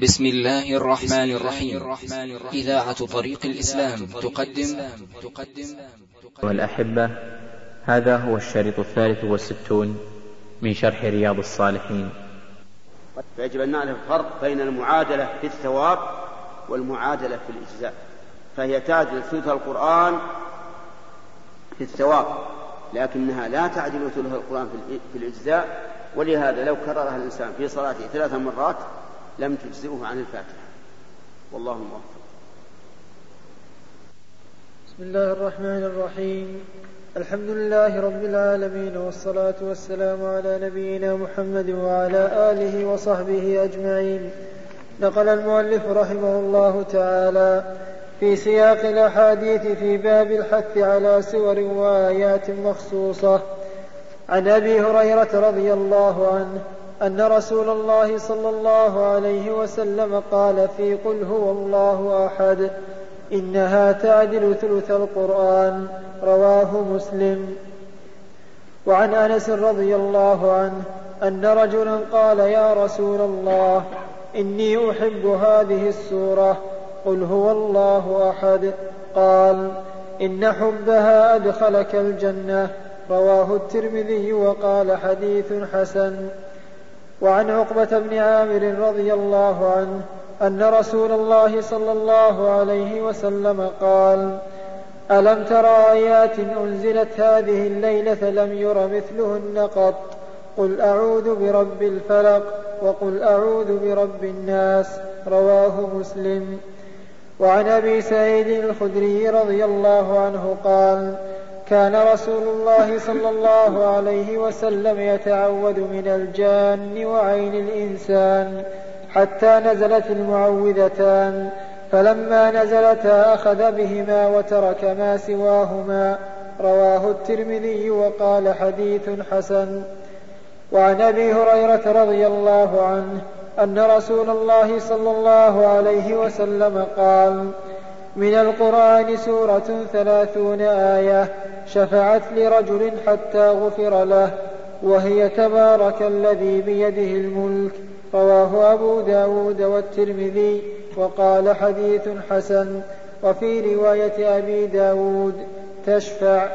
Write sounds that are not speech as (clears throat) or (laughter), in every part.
بسم الله الرحمن الرحيم. إذاعة طريق الإسلام تقدم. والأحبة هذا هو الشريط الثالث والستون من شرح رياض الصالحين. فيجب أن نعرف الفرق بين المعادلة في الثواب والمعادلة في الإجزاء. فهي تعدل ثلث القرآن في الثواب لكنها لا تعدل ثلث القرآن في الإجزاء. ولهذا لو كررها الإنسان في صلاته ثلاث مرات لم تجزئه عن الفاتحة. والله موفق. بسم الله الرحمن الرحيم. الحمد لله رب العالمين والصلاة والسلام على نبينا محمد وعلى آله وصحبه أجمعين. نقل المؤلف رحمه الله تعالى في سياق الأحاديث في باب الحث على سور وآيات مخصوصة. عن أبي هريرة رضي الله عنه أن رسول الله صلى الله عليه وسلم قال في قل هو الله أحد إنها تعدل ثلث القرآن رواه مسلم. وعن أنس رضي الله عنه أن رجلا قال يا رسول الله إني أحب هذه السورة قل هو الله أحد. قال إن حبها أدخلك الجنة رواه الترمذي وقال حديث حسن. وعن عقبة بن عامر رضي الله عنه أن رسول الله صلى الله عليه وسلم قال ألم تر آيات أنزلت هذه الليلة لم ير مثلهن قط؟ قل أعوذ برب الفلق وقل أعوذ برب الناس رواه مسلم. وعن أبي سعيد الخدري رضي الله عنه قال كان رسول الله صلى الله عليه وسلم يتعوذ من الجان وعين الإنسان حتى نزلت المعوذتان فلما نزلتا أخذ بهما وترك ما سواهما. رواه الترمذي وقال حديث حسن. وعن أبي هريرة رضي الله عنه أن رسول الله صلى الله عليه وسلم قال من القرآن سورة ثلاثون آية شفعت لرجل حتى غفر له وهي تبارك الذي بيده الملك. رواه أبو داود والترمذي وقال حديث حسن. وفي رواية أبي داود تشفع.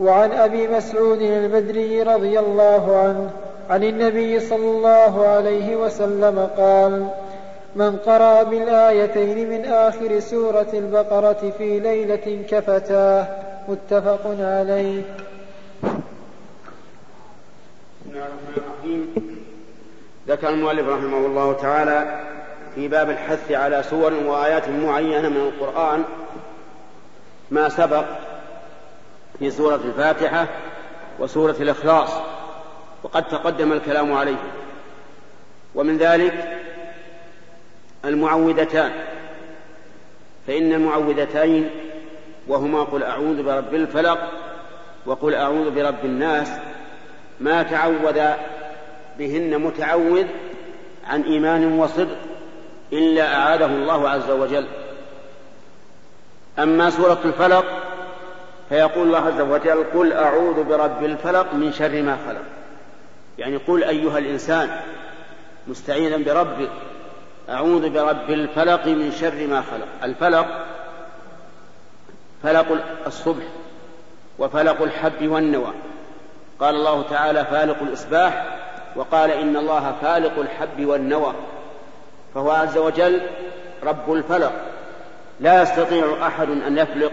وعن أبي مسعود البدري رضي الله عنه عن النبي صلى الله عليه وسلم قال من قرأ بالآيتين من آخر سورة البقرة في ليلة كفتاه متفق عليه. بسم الله الرحمن الرحيم. ذكر المؤلف رحمه الله تعالى في باب الحث على سور وآيات معينة من القرآن ما سبق في سورة الفاتحة وسورة الإخلاص وقد تقدم الكلام عليه. ومن ذلك المعوذتان. فإن المعوذتين وهما قل أعوذ برب الفلق وقل أعوذ برب الناس ما تعوذ بهن متعوذ عن إيمان وصدق إلا أعاده الله عز وجل. أما سورة الفلق فيقول الله عز وجل قل أعوذ برب الفلق من شر ما خلق. يعني قل أيها الإنسان مستعينا بربك أعوذ برب الفلق من شر ما خلق. الفلق فلق الصبح وفلق الحب والنوى. قال الله تعالى فالق الإصباح وقال إن الله فالق الحب والنوى. فهو عز وجل رب الفلق. لا يستطيع أحد أن يفلق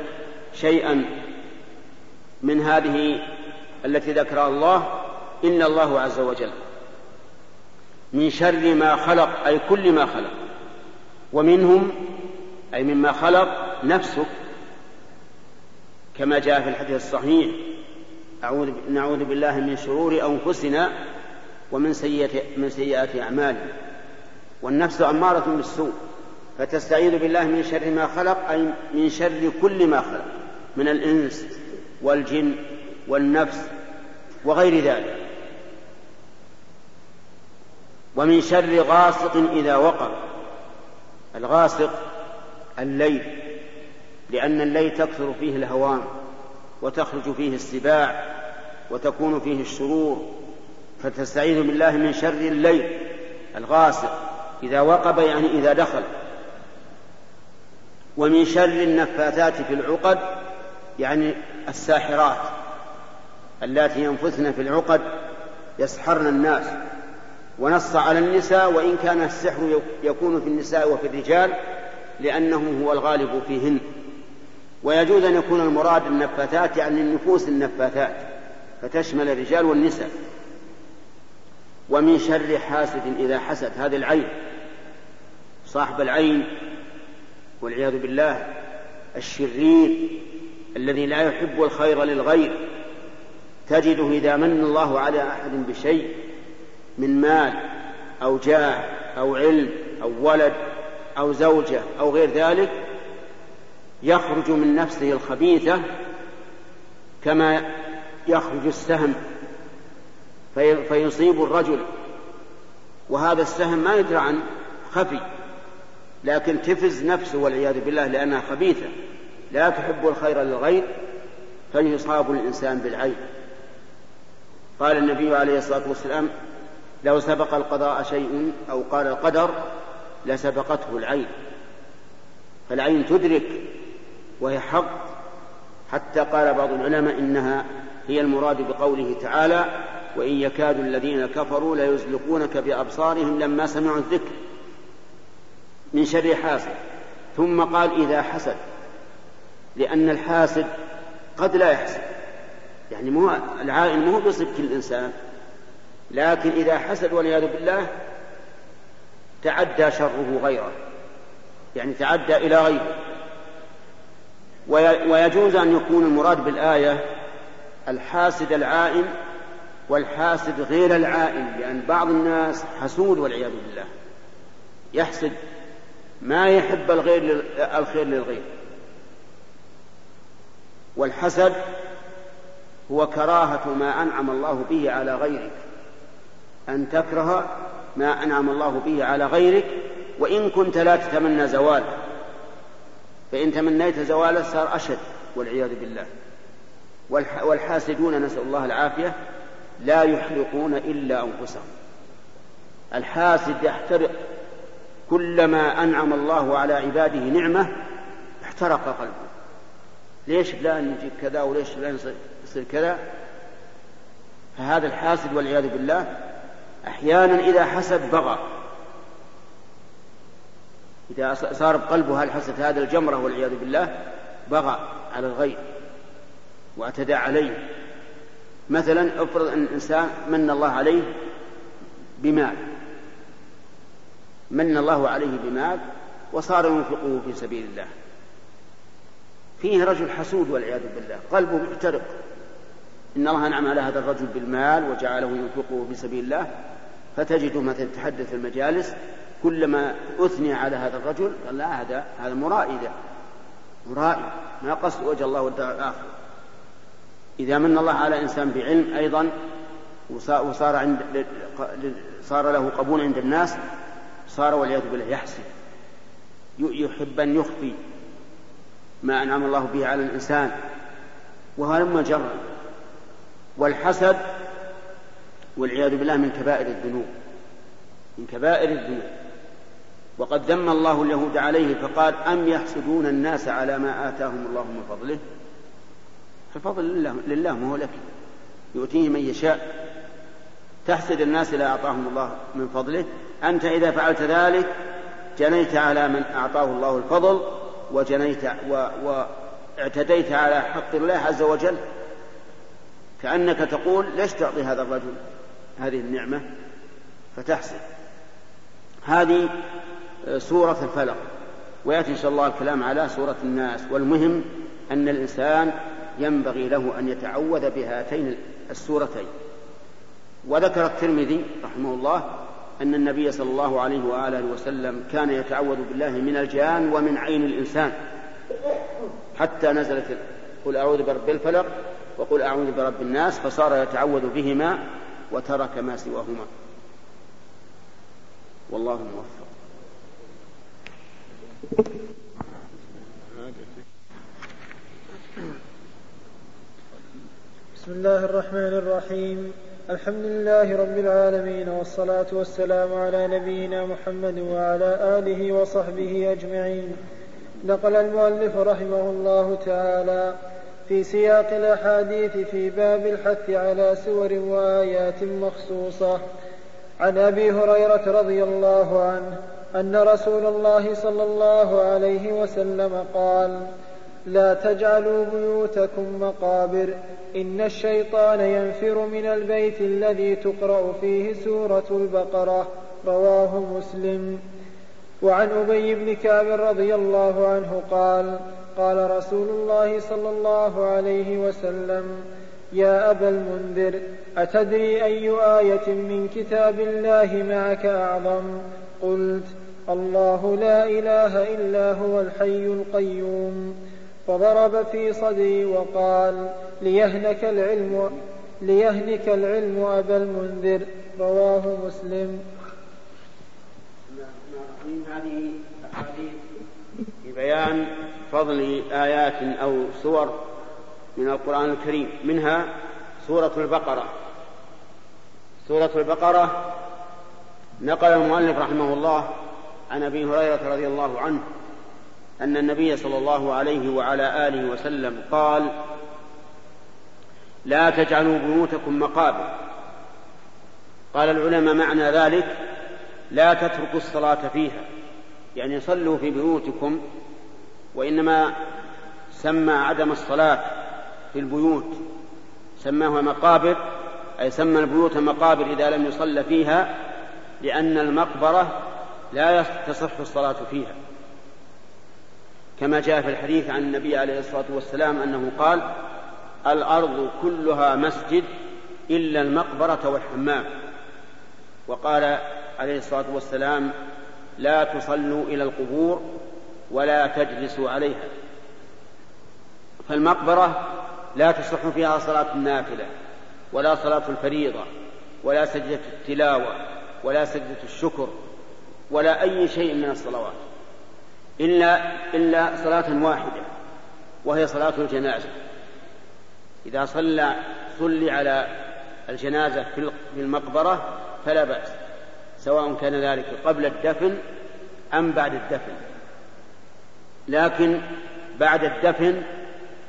شيئا من هذه التي ذكرها الله إلا الله عز وجل. من شر ما خلق أي كل ما خلق. ومنهم أي مما خلق نفسك. كما جاء في الحديث الصحيح أعوذ نعوذ بالله من شرور أنفسنا ومن سيئة من سيئات أعمالنا. والنفس أمارة بالسوء فتستعيذ بالله من شر ما خلق أي من شر كل ما خلق من الإنس والجن والنفس وغير ذلك. ومن شر غاسق إذا وقر. الغاسق الليل لأن الليل تكثر فيه الهوام وتخرج فيه السباع وتكون فيه الشرور. فتستعيذ بالله من شر الليل. الغاسق إذا وقب يعني إذا دخل. ومن شر النفاثات في العقد يعني الساحرات اللاتي ينفثن في العقد يسحرن الناس. ونص على النساء وإن كان السحر يكون في النساء وفي الرجال لأنه هو الغالب فيهن. ويجوز أن يكون المراد النفاثات يعني النفوس النفاثات فتشمل الرجال والنساء. ومن شر حاسد إذا حسد هذه العين. صاحب العين والعياذ بالله الشرير الذي لا يحب الخير للغير تجده إذا من الله على أحد بشيء من مال أو جاه أو علم أو ولد أو زوجة أو غير ذلك يخرج من نفسه الخبيثة كما يخرج السهم في فيصيب الرجل. وهذا السهم ما يدرى عن خفي لكن تفز نفسه والعياذ بالله لأنها خبيثة. لا تحب الخير للغير فيصاب الإنسان بالعين. قال النبي عليه الصلاة والسلام لو سبق القضاء شيء أو قال القدر لسبقته العين. فالعين تدرك وهي حق. حتى قال بعض العلماء إنها هي المراد بقوله تعالى وإن يكاد الذين كفروا ليزلقونك بأبصارهم لما سمعوا الذكر من شر حاسد. ثم قال إذا حسد. لأن الحاسد قد لا يحسد. يعني مو العائن مو بصدق الإنسان لكن إذا حسد والعياذ بالله تعدى شره غيره. يعني تعدى إلى غيره. ويجوز أن يكون المراد بالآية الحاسد العائن والحاسد غير العائن لأن بعض الناس حسود والعياذ بالله. يحسد ما يحب الغير الخير للغير. والحسد هو كراهة ما أنعم الله به على غيرك. أن تكره ما أنعم الله به على غيرك وإن كنت لا تتمنى زواله. فإن تمنيت زواله صار أشد والعياذ بالله. والحاسدون نسأل الله العافية لا يحرقون إلا أنفسهم. الحاسد يحترق كلما أنعم الله على عباده نعمة احترق قلبه. ليش فلان يجيب كذا وليش فلان يصير كذا؟ فهذا الحاسد والعياذ بالله أحيانا إذا حسد بغى. إذا صار بقلبه الحسد هذا الجمرة والعياذ بالله؟ بغى على الغير واعتدى عليه. مثلا افرض أن الإنسان من الله عليه بمال. من الله عليه بمال وصار ينفقه في سبيل الله. فيه رجل حسود والعياذ بالله. قلبه محترق. إن الله أنعم على هذا الرجل بالمال وجعله ينفقه في سبيل الله. فتجده مثلا يتحدث في المجالس كلما أثني على هذا الرجل قال لا هذا هذا مرائي ذا مرائي ما قصد وجه الله والدار الآخر إذا من الله على إنسان بعلم أيضا وصار عند صار له قبول عند الناس صار والعياذ بالله يحسن. يحب أن يخفي ما أنعم الله به على الإنسان. وهلم جرا والحسد والعياذ بالله من كبائر الذنوب. من كبائر الذنوب. وقد ذم الله اليهود عليه فقال أم يحسدون الناس على ما آتاهم الله من فضله؟ فالفضل لله, لله ما هو لك. يؤتيه من يشاء. تحسد الناس لا أعطاهم الله من فضله. أنت إذا فعلت ذلك جنيت على من أعطاه الله الفضل وجنيت و واعتديت على حق الله عز وجل. كأنك تقول ليش تعطي هذا الرجل؟ هذه النعمة فتحسد هذه سورة الفلق. ويأتي إن شاء الله الكلام على سورة الناس. والمهم أن الإنسان ينبغي له أن يتعوذ بهاتين السورتين. وذكر الترمذي رحمه الله أن النبي صلى الله عليه وآله وسلم كان يتعوذ بالله من الجان ومن عين الإنسان. حتى نزلت قل أعوذ برب الفلق وقل أعوذ برب الناس فصار يتعوذ بهما وترك ما سواهما. والله موفق. بسم الله الرحمن الرحيم. الحمد لله رب العالمين والصلاة والسلام على نبينا محمد وعلى آله وصحبه أجمعين. نقل المؤلف رحمه الله تعالى في سياق الأحاديث في باب الحث على سور وآيات مخصوصة. عن أبي هريرة رضي الله عنه أن رسول الله صلى الله عليه وسلم قال لا تجعلوا بيوتكم مقابر إن الشيطان ينفر من البيت الذي تقرأ فيه سورة البقرة. رواه مسلم. وعن أبي بن كعب رضي الله عنه قال قال رسول الله صلى الله عليه وسلم يا أبا المنذر أتدري أي آية من كتاب الله معك أعظم قلت الله لا إله إلا هو الحي القيوم فضرب في صدري وقال ليهنك العلم ليهنك العلم أبا المنذر رواه مسلم هذه أحاديث في بيان فضل آيات أو سور من القرآن الكريم منها سورة البقرة. سورة البقرة نقل المؤلف رحمه الله عن أبي هريرة رضي الله عنه أن النبي صلى الله عليه وعلى آله وسلم قال لا تجعلوا بيوتكم مقابر. قال العلماء معنى ذلك لا تتركوا الصلاة فيها. يعني صلوا في بيوتكم وإنما سمى عدم الصلاة في البيوت سماها مقابر أي سمى البيوت مقابر إذا لم يصلى فيها لأن المقبرة لا تصح الصلاة فيها. كما جاء في الحديث عن النبي عليه الصلاة والسلام أنه قال الأرض كلها مسجد إلا المقبرة والحمام. وقال عليه الصلاة والسلام لا تصلوا إلى القبور ولا تجلسوا عليها. فالمقبرة لا تصح فيها صلاة النافلة ولا صلاة الفريضة ولا سجدة التلاوة ولا سجدة الشكر ولا أي شيء من الصلوات إلا إلا صلاة واحدة وهي صلاة الجنازة. إذا صلى صلي على الجنازة في المقبرة فلا بأس سواء كان ذلك قبل الدفن أم بعد الدفن. لكن بعد الدفن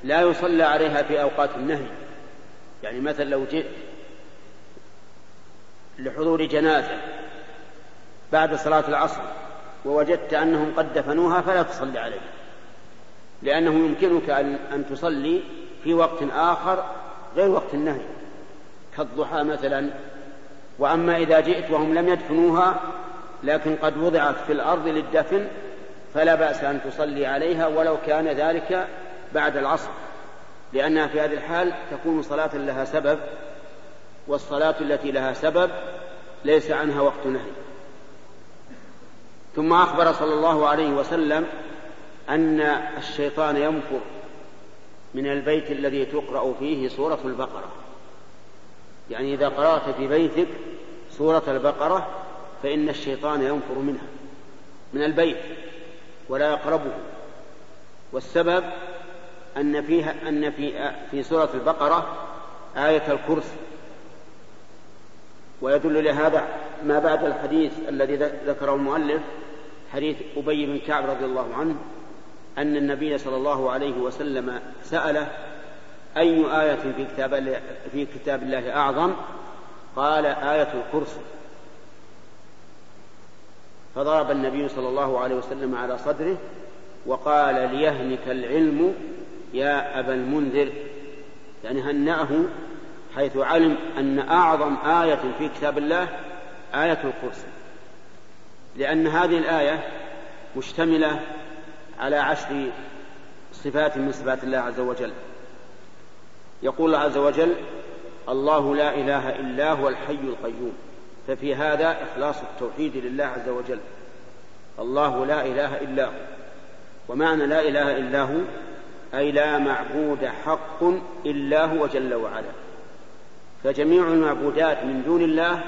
لا يصلى عليها في أوقات النهي. يعني مثلا لو جئت لحضور جنازة بعد صلاة العصر ووجدت أنهم قد دفنوها فلا تصلي عليها لأنه يمكنك أن تصلي في وقت آخر غير وقت النهي كالضحى مثلا. وأما إذا جئت وهم لم يدفنوها لكن قد وضعت في الأرض للدفن فلا بأس أن تصلي عليها ولو كان ذلك بعد العصر لأنها في هذه الحال تكون صلاة لها سبب والصلاة التي لها سبب ليس عنها وقت نهي. ثم أخبر صلى الله عليه وسلم أن الشيطان ينفر من البيت الذي تقرأ فيه سورة البقرة. يعني إذا قرأت في بيتك سورة البقرة فإن الشيطان ينفر منها من البيت. ولا يقربه. والسبب أن فيها أن في في سورة البقرة آية الكرسي. ويدل لهذا ما بعد الحديث الذي ذكره المؤلف حديث أبي بن كعب رضي الله عنه أن النبي صلى الله عليه وسلم سأله أي آية في كتاب في كتاب الله أعظم؟ قال آية الكرسي. فضرب النبي صلى الله عليه وسلم على صدره وقال ليهنك العلم يا أبا المنذر. يعني هنأه حيث علم أن أعظم آية في كتاب الله آية الكرسي. لأن هذه الآية مشتملة على عشر صفات من صفات الله عز وجل. يقول الله عز وجل الله لا إله إلا هو الحي القيوم. ففي هذا إخلاص التوحيد لله عز وجل. الله لا إله إلا هو. ومعنى لا إله إلا هو أي لا معبود حق إلا هو جل وعلا. فجميع المعبودات من دون الله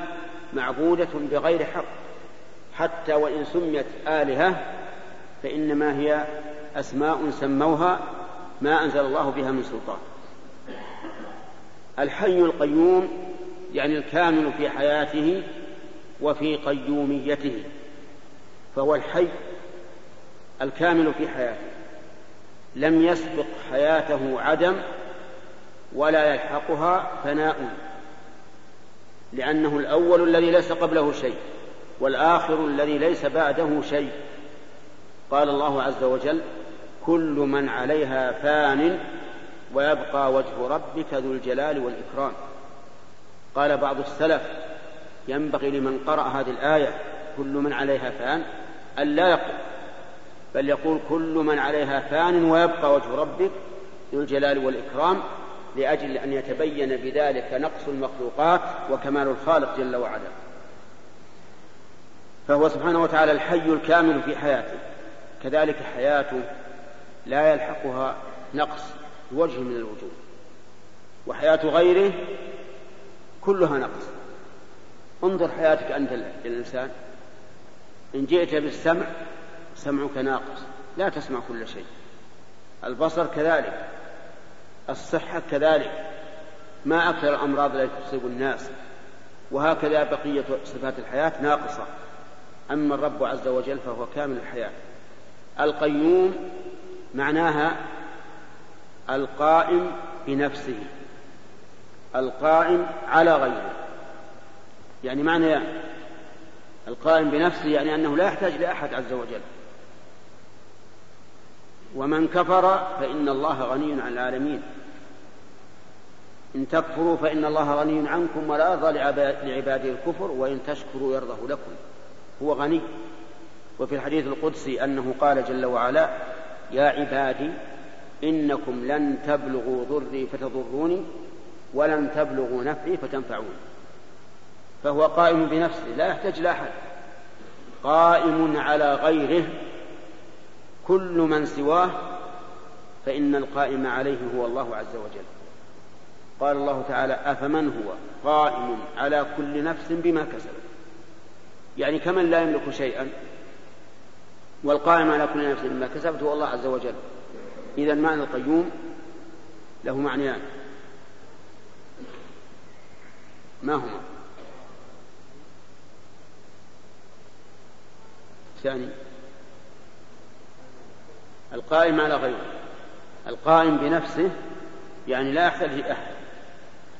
معبودة بغير حق. حتى وإن سميت آلهة فإنما هي أسماء سموها ما أنزل الله بها من سلطان. الحي القيوم يعني الكامل في حياته وفي قيوميته فهو الحي الكامل في حياته. لم يسبق حياته عدم ولا يلحقها فناء لأنه الأول الذي ليس قبله شيء والآخر الذي ليس بعده شيء. قال الله عز وجل كل من عليها فان ويبقى وجه ربك ذو الجلال والإكرام. قال بعض السلف ينبغي لمن قرأ هذه الآية كل من عليها فان أن لا يقول بل يقول كل من عليها فان ويبقى وجه ربك ذو الجلال والإكرام لأجل أن يتبين بذلك نقص المخلوقات وكمال الخالق جل وعلا. فهو سبحانه وتعالى الحي الكامل في حياته كذلك حياته لا يلحقها نقص بوجه من الوجوه وحياة غيره كلها نقص. انظر حياتك أنت الإنسان. إن جئت بالسمع سمعك ناقص. لا تسمع كل شيء. البصر كذلك. الصحة كذلك. ما أكثر الأمراض التي تصيب الناس. وهكذا بقية صفات الحياة ناقصة. أما الرب عز وجل فهو كامل الحياة. القيوم معناها القائم بنفسه. القائم على غيره. يعني معنى القائم بنفسه يعني أنه لا يحتاج لأحد عز وجل. ومن كفر فإن الله غني عن العالمين. إن تكفروا فإن الله غني عنكم ولا يرضى لعباده الكفر وإن تشكروا يرضه لكم. هو غني. وفي الحديث القدسي أنه قال جل وعلا يا عبادي إنكم لن تبلغوا ضري فتضروني ولن تبلغوا نفعي فتنفعوني فهو قائم بنفسه لا يحتاج لأحد قائم على غيره كل من سواه فإن القائم عليه هو الله عز وجل. قال الله تعالى أفمن هو قائم على كل نفس بما كسبت. يعني كمن لا يملك شيئا والقائم على كل نفس بما كسبت هو الله عز وجل. إذا معنى القيوم له معنيان. ما هما ثاني. القائم على غيره. القائم بنفسه يعني لا يحتاج لأحد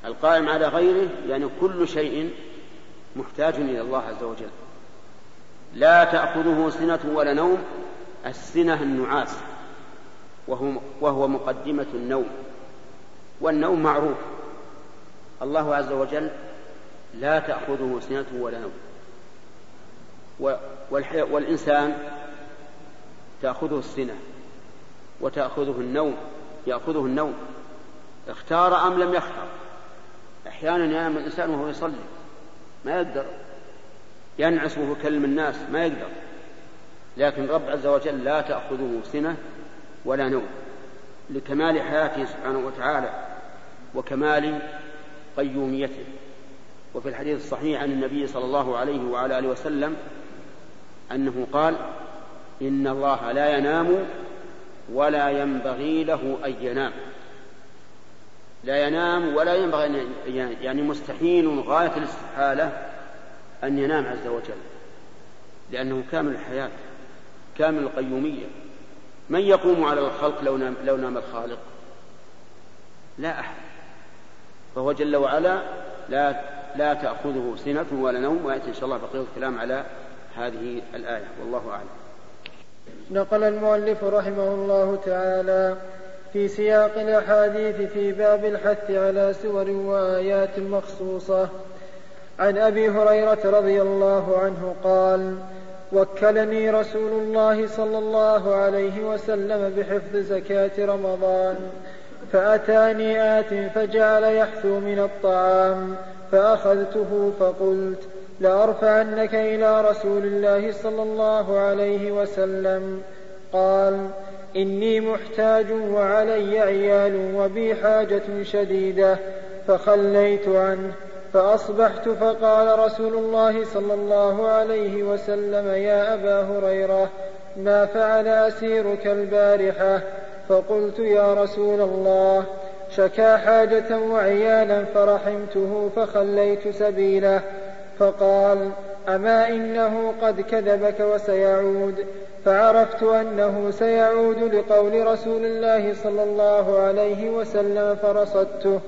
القائم على غيره يعني كل شيء محتاج إلى الله عز وجل. لا تأخذه سنة ولا نوم السنة النعاس وهو, وهو مقدمة النوم. والنوم معروف. الله عز وجل لا تأخذه سنة ولا نوم والإنسان تأخذه السنة وتأخذه النوم يأخذه النوم. اختار أم لم يختار أحيانا ينام الإنسان وهو يصلي ما يقدر. ينعس وهو يكلم الناس ما يقدر. لكن رب عز وجل لا تأخذه سنة ولا نوم. لكمال حياته سبحانه وتعالى وكمال قيوميته. وفي الحديث الصحيح عن النبي صلى الله عليه وعلى آله وسلم أنه قال إن الله لا ينام ولا ينبغي له أن ينام. لا ينام ولا ينبغي أن يعني مستحيل غاية الاستحالة أن ينام عز وجل لأنه كامل الحياة كامل القيومية. من يقوم على الخلق لو نام, لو نام الخالق؟ لا أحد. فهو جل وعلا لا لا تأخذه سنة ولا نوم ويأتي إن شاء الله بقية الكلام على هذه الآية. والله أعلم. نقل المؤلف رحمه الله تعالى في سياق الأحاديث في باب الحث على سور وآيات مخصوصة. عن أبي هريرة رضي الله عنه قال وكلني رسول الله صلى الله عليه وسلم بحفظ زكاة رمضان فأتاني آت فجعل يحثو من الطعام فأخذته فقلت لأرفعنك إلى رسول الله صلى الله عليه وسلم. قال إني محتاج وعلي عيال وبي حاجة شديدة فخليت عنه. فأصبحت فقال رسول الله صلى الله عليه وسلم يا أبا هريرة ما فعل أسيرك البارحة؟ فقلت يا رسول الله شكا حاجة وعيالا فرحمته فخليت سبيله فقال أما إنه قد كذبك وسيعود؟ فعرفت أنه سيعود لقول رسول الله صلى الله عليه وسلم فرصدته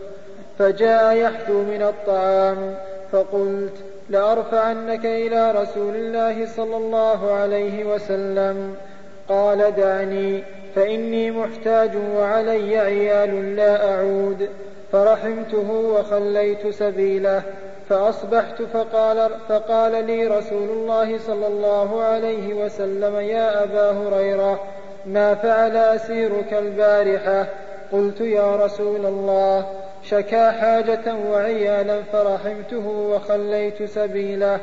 فجاء يحثو من الطعام فقلت لأرفعنك إلى رسول الله صلى الله عليه وسلم قال دعني. فإني محتاج وعلي عيال لا أعود. فرحمته وخليت سبيله. فأصبحت فقال, فقال لي رسول الله صلى الله عليه وسلم يا أبا هريرة ما فعل أسيرك البارحة؟ قلت يا رسول الله شكا حاجة وعيالا فرحمته وخليت سبيله.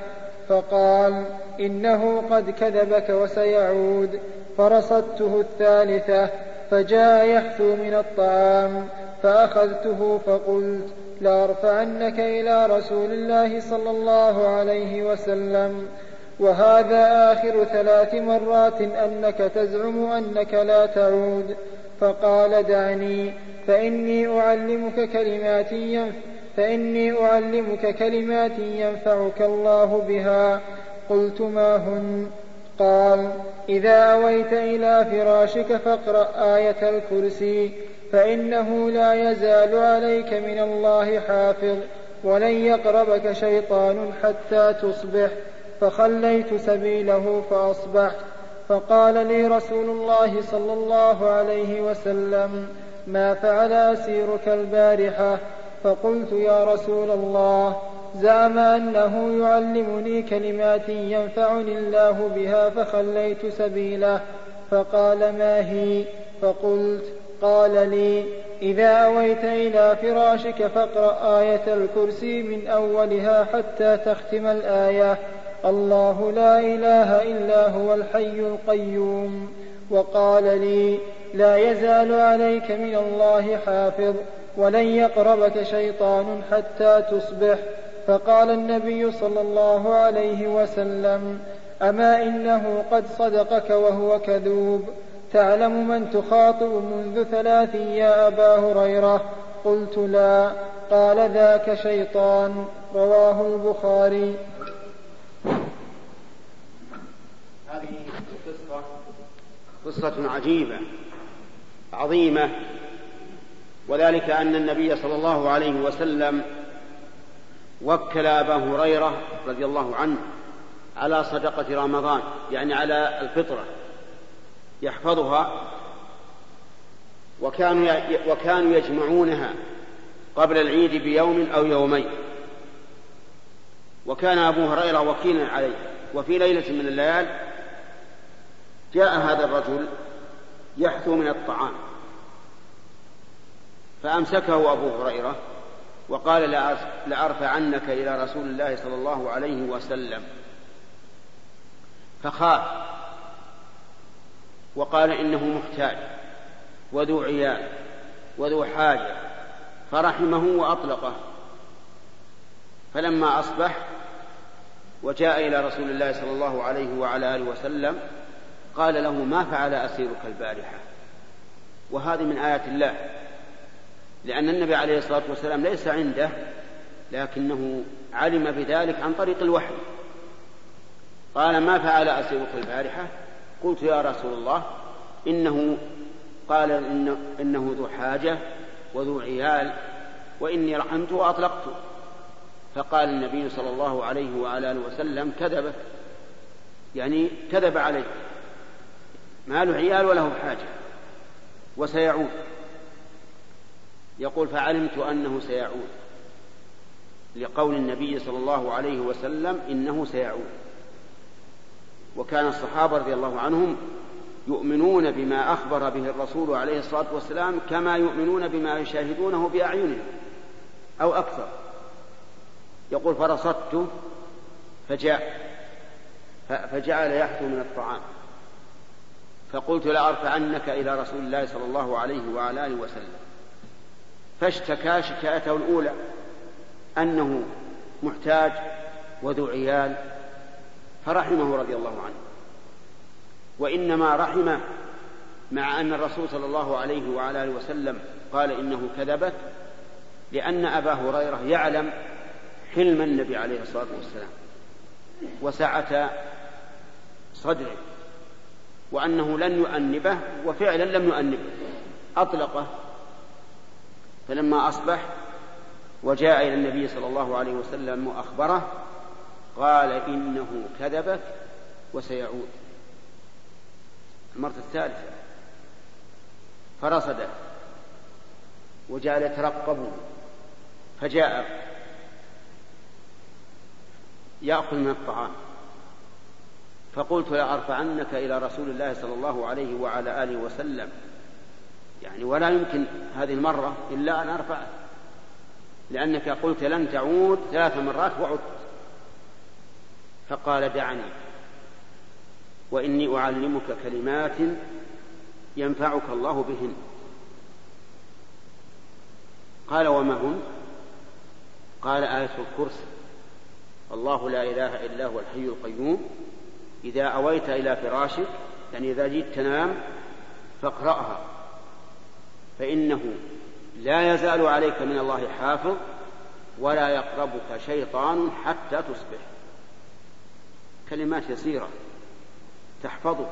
فقال إنه قد كذبك وسيعود. فرصدته الثالثة فجاء يحثو من الطعام فأخذته فقلت لأرفعنك إلى رسول الله صلى الله عليه وسلم. وهذا آخر ثلاث مرات أنك تزعم أنك لا تعود. فقال دعني فإني أعلمك كلمات ينف فإني أعلمك كلمات ينفعك الله بها. قلت ما هن؟ قال إذا أويت إلى فراشك فاقرأ آية الكرسي فإنه لا يزال عليك من الله حافظ ولن يقربك شيطان حتى تصبح. فخليت سبيله فأصبحت فقال لي رسول الله صلى الله عليه وسلم ما فعل أسيرك البارحة؟ فقلت يا رسول الله زعم أنه يعلمني كلمات ينفعني الله بها فخليت سبيله فقال ما هي؟ فقلت قال لي إذا أويت إلى فراشك فاقرأ آية الكرسي من أولها حتى تختم الآية. الله لا إله إلا هو الحي القيوم. وقال لي لا يزال عليك من الله حافظ ولن يقربك شيطان حتى تصبح. فقال النبي صلى الله عليه وسلم أما إنه قد صدقك وهو كذوب؟ تعلم من تخاطب منذ ثلاث يا أبا هريرة؟ قلت لا. قال ذاك شيطان. رواه البخاري. هذه قصة قصة عجيبة. عظيمة وذلك أن النبي صلى الله عليه وسلم وكل أبا هريرة رضي الله عنه على صدقة رمضان يعني على الفطرة يحفظها وكانوا وكانوا يجمعونها قبل العيد بيوم أو يومين. وكان أبو هريرة وكيلا عليه. وفي ليلة من الليال جاء هذا الرجل يحثو من الطعام. فأمسكه أبو هريرة وقال لأرفعنك إلى رسول الله صلى الله عليه وسلم. فخاف وقال إنه محتاج وذو عيال وذو حاجة فرحمه وأطلقه. فلما أصبح وجاء إلى رسول الله صلى الله عليه وعلى آله وسلم قال له ما فعل أسيرك البارحة؟ وهذه من آيات الله. لأن النبي عليه الصلاة والسلام ليس عنده لكنه علم بذلك عن طريق الوحي. قال ما فعل أسيرك البارحة؟ قلت يا رسول الله إنه قال إنه, إنه ذو حاجة وذو عيال وإني رحمته وأطلقته فقال النبي صلى الله عليه وعلى آله وسلم كذبك يعني كذب عليك ما له عيال وله حاجة. وسيعود. يقول فعلمت أنه سيعود لقول النبي صلى الله عليه وسلم إنه سيعود. وكان الصحابة رضي الله عنهم يؤمنون بما أخبر به الرسول عليه الصلاة والسلام كما يؤمنون بما يشاهدونه بأعينهم أو أكثر. يقول فرصدته فجاء فجعل يحثو من الطعام. فقلت لأرفعنك إلى رسول الله صلى الله عليه وعلى آله وسلم. فاشتكى شكايته الأولى أنه محتاج وذو عيال فرحمه رضي الله عنه. وإنما رحمه مع أن الرسول صلى الله عليه وعلى آله وسلم قال إنه كذبت لأن أبا هريرة يعلم حلم النبي عليه الصلاة والسلام وسعة صدره وأنه لن يؤنبه وفعلا لم يؤنبه أطلقه فلما أصبح وجاء إلى النبي صلى الله عليه وسلم وأخبره قال إنه كذبك وسيعود. المرة الثالثة. فرصد. وجعل يترقب فجاء. يأكل من الطعام. فقلت لأرفعنك إلى رسول الله صلى الله عليه وعلى آله وسلم. يعني ولا يمكن هذه المرة إلا أن أرفعك لأنك قلت لن تعود ثلاث مرات وعدت فقال دعني وإني أعلمك كلمات ينفعك الله بهن. قال وما هن قال آية الكرسي. الله لا إله إلا هو الحي القيوم. إذا أويت إلى فراشك يعني إذا جئت تنام فاقرأها. فإنه لا يزال عليك من الله حافظ ولا يقربك شيطان حتى تصبح. كلمات يسيرة تحفظك.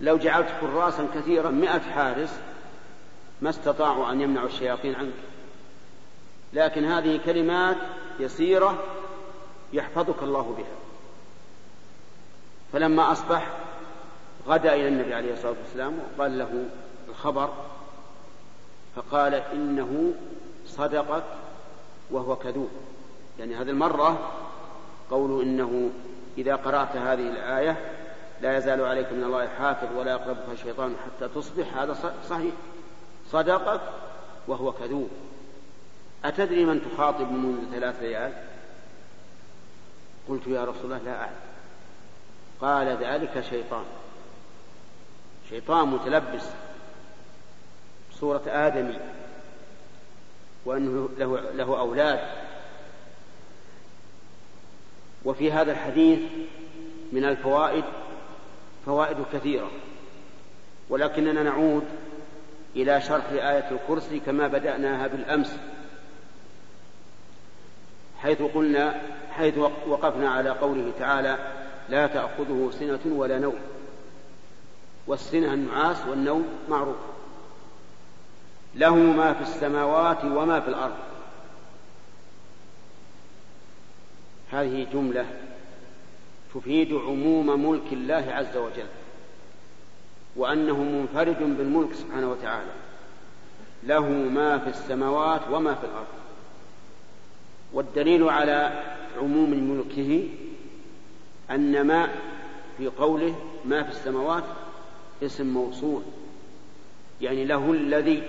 لو جعلت حراسا كثيرا مئة حارس ما استطاعوا أن يمنعوا الشياطين عنك. لكن هذه كلمات يسيرة يحفظك الله بها. فلما أصبح غدا إلى النبي عليه الصلاة والسلام وقال له الخبر فقال إنه صدقك وهو كذوب. يعني هذه المرة قول إنه إذا قرأت هذه الآية لا يزال عليك من الله حافظ ولا يقربك الشيطان حتى تصبح. هذا صحيح. صدقك وهو كذوب. أتدري من تخاطب منذ ثلاث ليال قلت يا رسول الله لا أعلم قال ذلك شيطان. شيطان متلبس. صورة آدمي وأنه له, له أولاد. وفي هذا الحديث من الفوائد فوائد كثيرة. ولكننا نعود إلى شرح آية الكرسي كما بدأناها بالأمس حيث قلنا حيث وقفنا على قوله تعالى لا تأخذه سنة ولا نوم. والسنة النعاس والنوم معروف. له ما في السماوات وما في الأرض. هذه جملة تفيد عموم ملك الله عز وجل وأنه منفرد بالملك سبحانه وتعالى. له ما في السماوات وما في الأرض. والدليل على عموم ملكه أن ما في قوله ما في السماوات اسم موصول يعني له الذي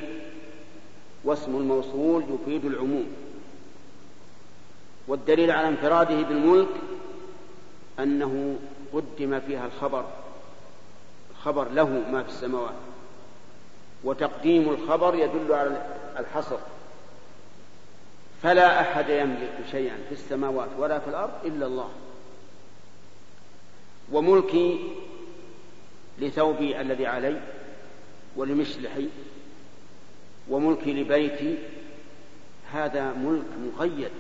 واسم الموصول يفيد العموم. والدليل على انفراده بالملك أنه قدم فيها الخبر الخبر له ما في السماوات. وتقديم الخبر يدل على الحصر. فلا أحد يملك شيئا في السماوات ولا في الأرض إلا الله. وملكي لثوبي الذي علي ولمشلحي وملكي لبيتي هذا ملك مقيد.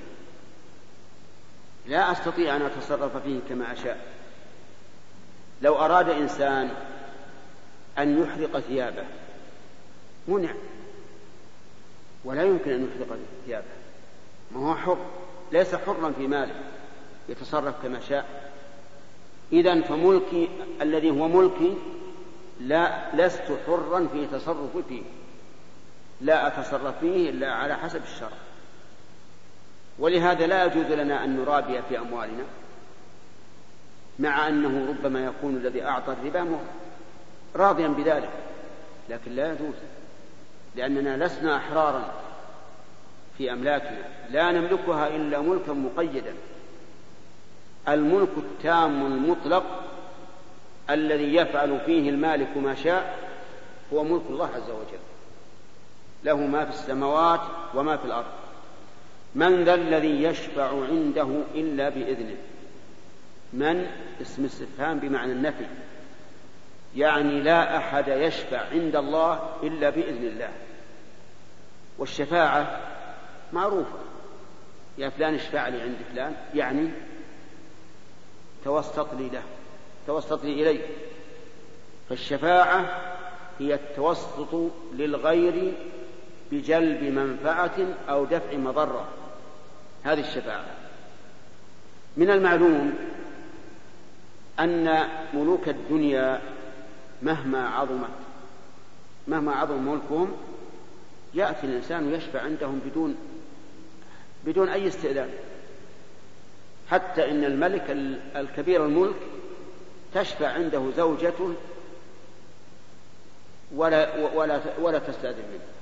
لا أستطيع أن أتصرف فيه كما أشاء. لو أراد إنسان أن يحرق ثيابه منع. ولا يمكن أن يحرق ثيابه. ما هو حر ليس حرا في ماله. يتصرف كما شاء. اذا فملكي الذي هو ملكي لا لست حرا في تصرفي فيه لا أتصرف فيه إلا على حسب الشرع. ولهذا لا يجوز لنا أن نرابي في أموالنا مع أنه ربما يكون الذي أعطى الربا راضيا بذلك لكن لا يجوز لأننا لسنا أحرارا في أملاكنا لا نملكها إلا ملكا مقيدا. الملك التام المطلق الذي يفعل فيه المالك ما شاء هو ملك الله عز وجل. له ما في السماوات وما في الأرض. من ذا الذي يشفع عنده إلا بإذنه. من؟ اسم استفهام بمعنى النفي. يعني لا أحد يشفع عند الله إلا بإذن الله. والشفاعة معروفة. يا فلان اشفع لي عند فلان. يعني توسط لي له. توسط لي إليه. فالشفاعة هي التوسط للغير بجلب منفعة أو دفع مضرة. هذه الشفاعة. من المعلوم أن ملوك الدنيا مهما عظمت مهما عظم ملكهم يأتي الإنسان ويشفع عندهم بدون بدون أي استئذان. حتى إن الملك الكبير الملك تشفع عنده زوجته ولا ولا ولا تستأذن منه.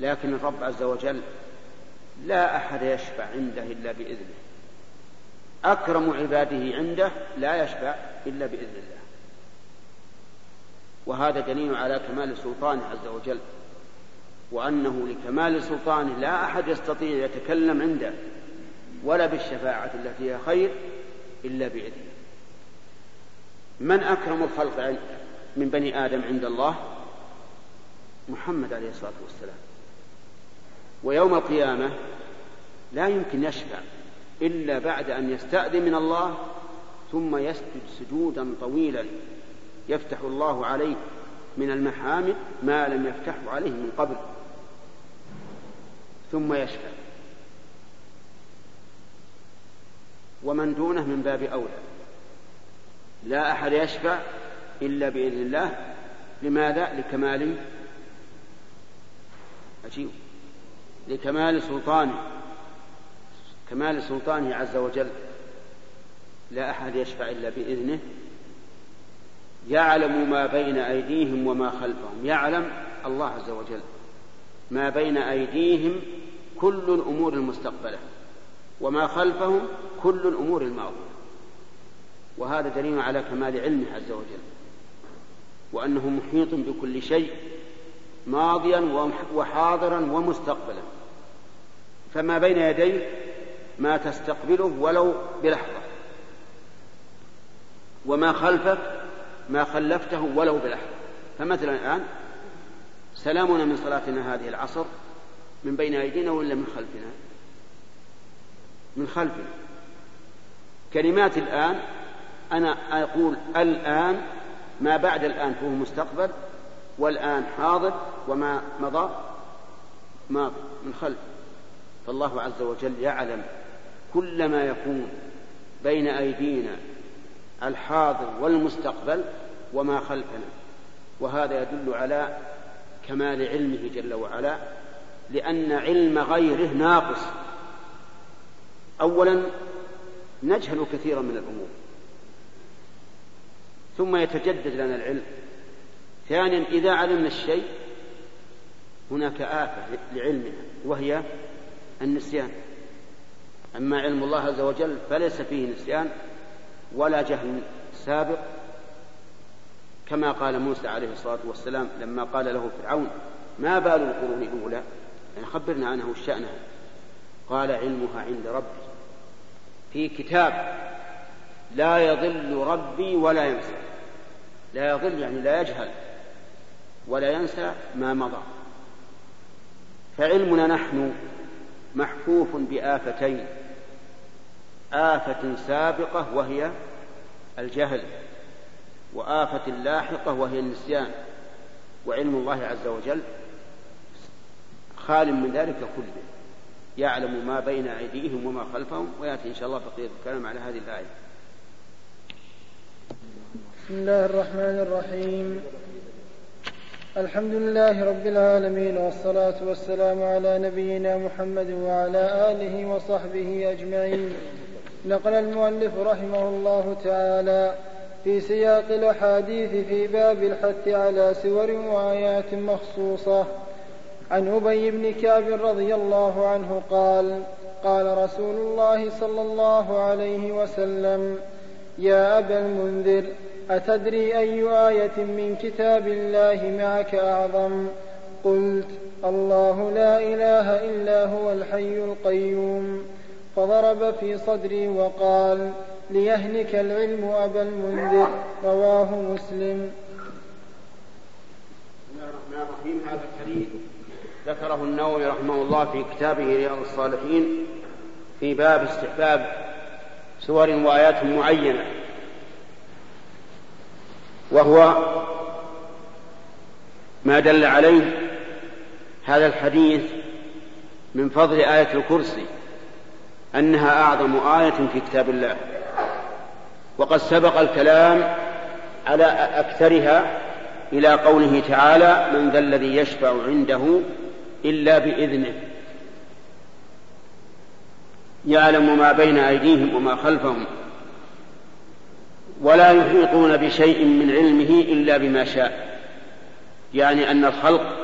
لكن الرب عز وجل لا أحد يشفع عنده إلا بإذنه. أكرم عباده عنده لا يشفع إلا بإذن الله. وهذا دليل على كمال سلطانه عز وجل وأنه لكمال سلطانه لا أحد يستطيع يتكلم عنده ولا بالشفاعة التي هي خير إلا بإذنه. من أكرم الخلق من بني آدم عند الله؟ محمد عليه الصلاة والسلام. ويوم القيامة لا يمكن يشفع إلا بعد أن يستأذن من الله ثم يسجد سجودا طويلا يفتح الله عليه من المحامد ما لم يفتحه عليه من قبل ثم يشفع. ومن دونه من باب أولى. لا أحد يشفع إلا بإذن الله. لماذا؟ لكمال عجيب لكمال سلطانه كمال سلطانه عز وجل. لا أحد يشفع إلا بإذنه. يعلم ما بين أيديهم وما خلفهم. يعلم الله عز وجل ما بين أيديهم كل الأمور المستقبلة وما خلفهم كل الأمور الماضية. وهذا دليل على كمال علمه عز وجل. وأنه محيط بكل شيء ماضيا وحاضرا ومستقبلا. فما بين يديه ما تستقبله ولو بلحظة. وما خلفك ما خلفته ولو بلحظة. فمثلا الآن سلامنا من صلاتنا هذه العصر من بين أيدينا ولا من خلفنا؟ من خلفنا. كلمات الآن أنا أقول الآن ما بعد الآن فهو مستقبل والآن حاضر وما مضى ماضي من خلف. فالله عز وجل يعلم كل ما يكون بين أيدينا الحاضر والمستقبل وما خلفنا. وهذا يدل على كمال علمه جل وعلا لأن علم غيره ناقص. أولا نجهل كثيرا من الأمور ثم يتجدد لنا العلم. ثانيا إذا علمنا الشيء هناك آفة لعلمنا وهي النسيان. أما علم الله عز وجل فليس فيه نسيان ولا جهل سابق كما قال موسى عليه الصلاة والسلام لما قال له فرعون ما بال القرون الأولى؟ يعني خبرنا عنها وش قال علمها عند ربي. في كتاب لا يضل ربي ولا ينسى. لا يضل يعني لا يجهل ولا ينسى ما مضى. فعلمنا نحن محفوف بآفتين. آفة سابقة وهي الجهل وآفة لاحقة وهي النسيان. وعلم الله عز وجل خال من ذلك كله يعلم ما بين أيديهم وما خلفهم ويأتي إن شاء الله بقية الكلام على هذه الآية. بسم الله الرحمن الرحيم. الحمد لله رب العالمين والصلاة والسلام على نبينا محمد وعلى آله وصحبه أجمعين. نقل المؤلف رحمه الله تعالى في سياق الأحاديث في باب الحث على سور وآيات مخصوصة. عن أبي بن كعب رضي الله عنه قال قال رسول الله صلى الله عليه وسلم يا أبا المنذر أتدري أي آية من كتاب الله معك أعظم؟ قلت الله لا إله إلا هو الحي القيوم. فضرب في صدري وقال ليهنك العلم أبا المنذر. رواه مسلم. بسم الله الرحمن الرحيم. هذا الحديث ذكره النووي رحمه الله في كتابه رياض الصالحين في باب استحباب سور وآيات معينة. وهو ما دل عليه هذا الحديث من فضل آية الكرسي أنها أعظم آية في كتاب الله. وقد سبق الكلام على أكثرها إلى قوله تعالى من ذا الذي يشفع عنده إلا بإذنه يعلم ما بين أيديهم وما خلفهم. ولا يحيطون بشيء من علمه إلا بما شاء. يعني أن الخلق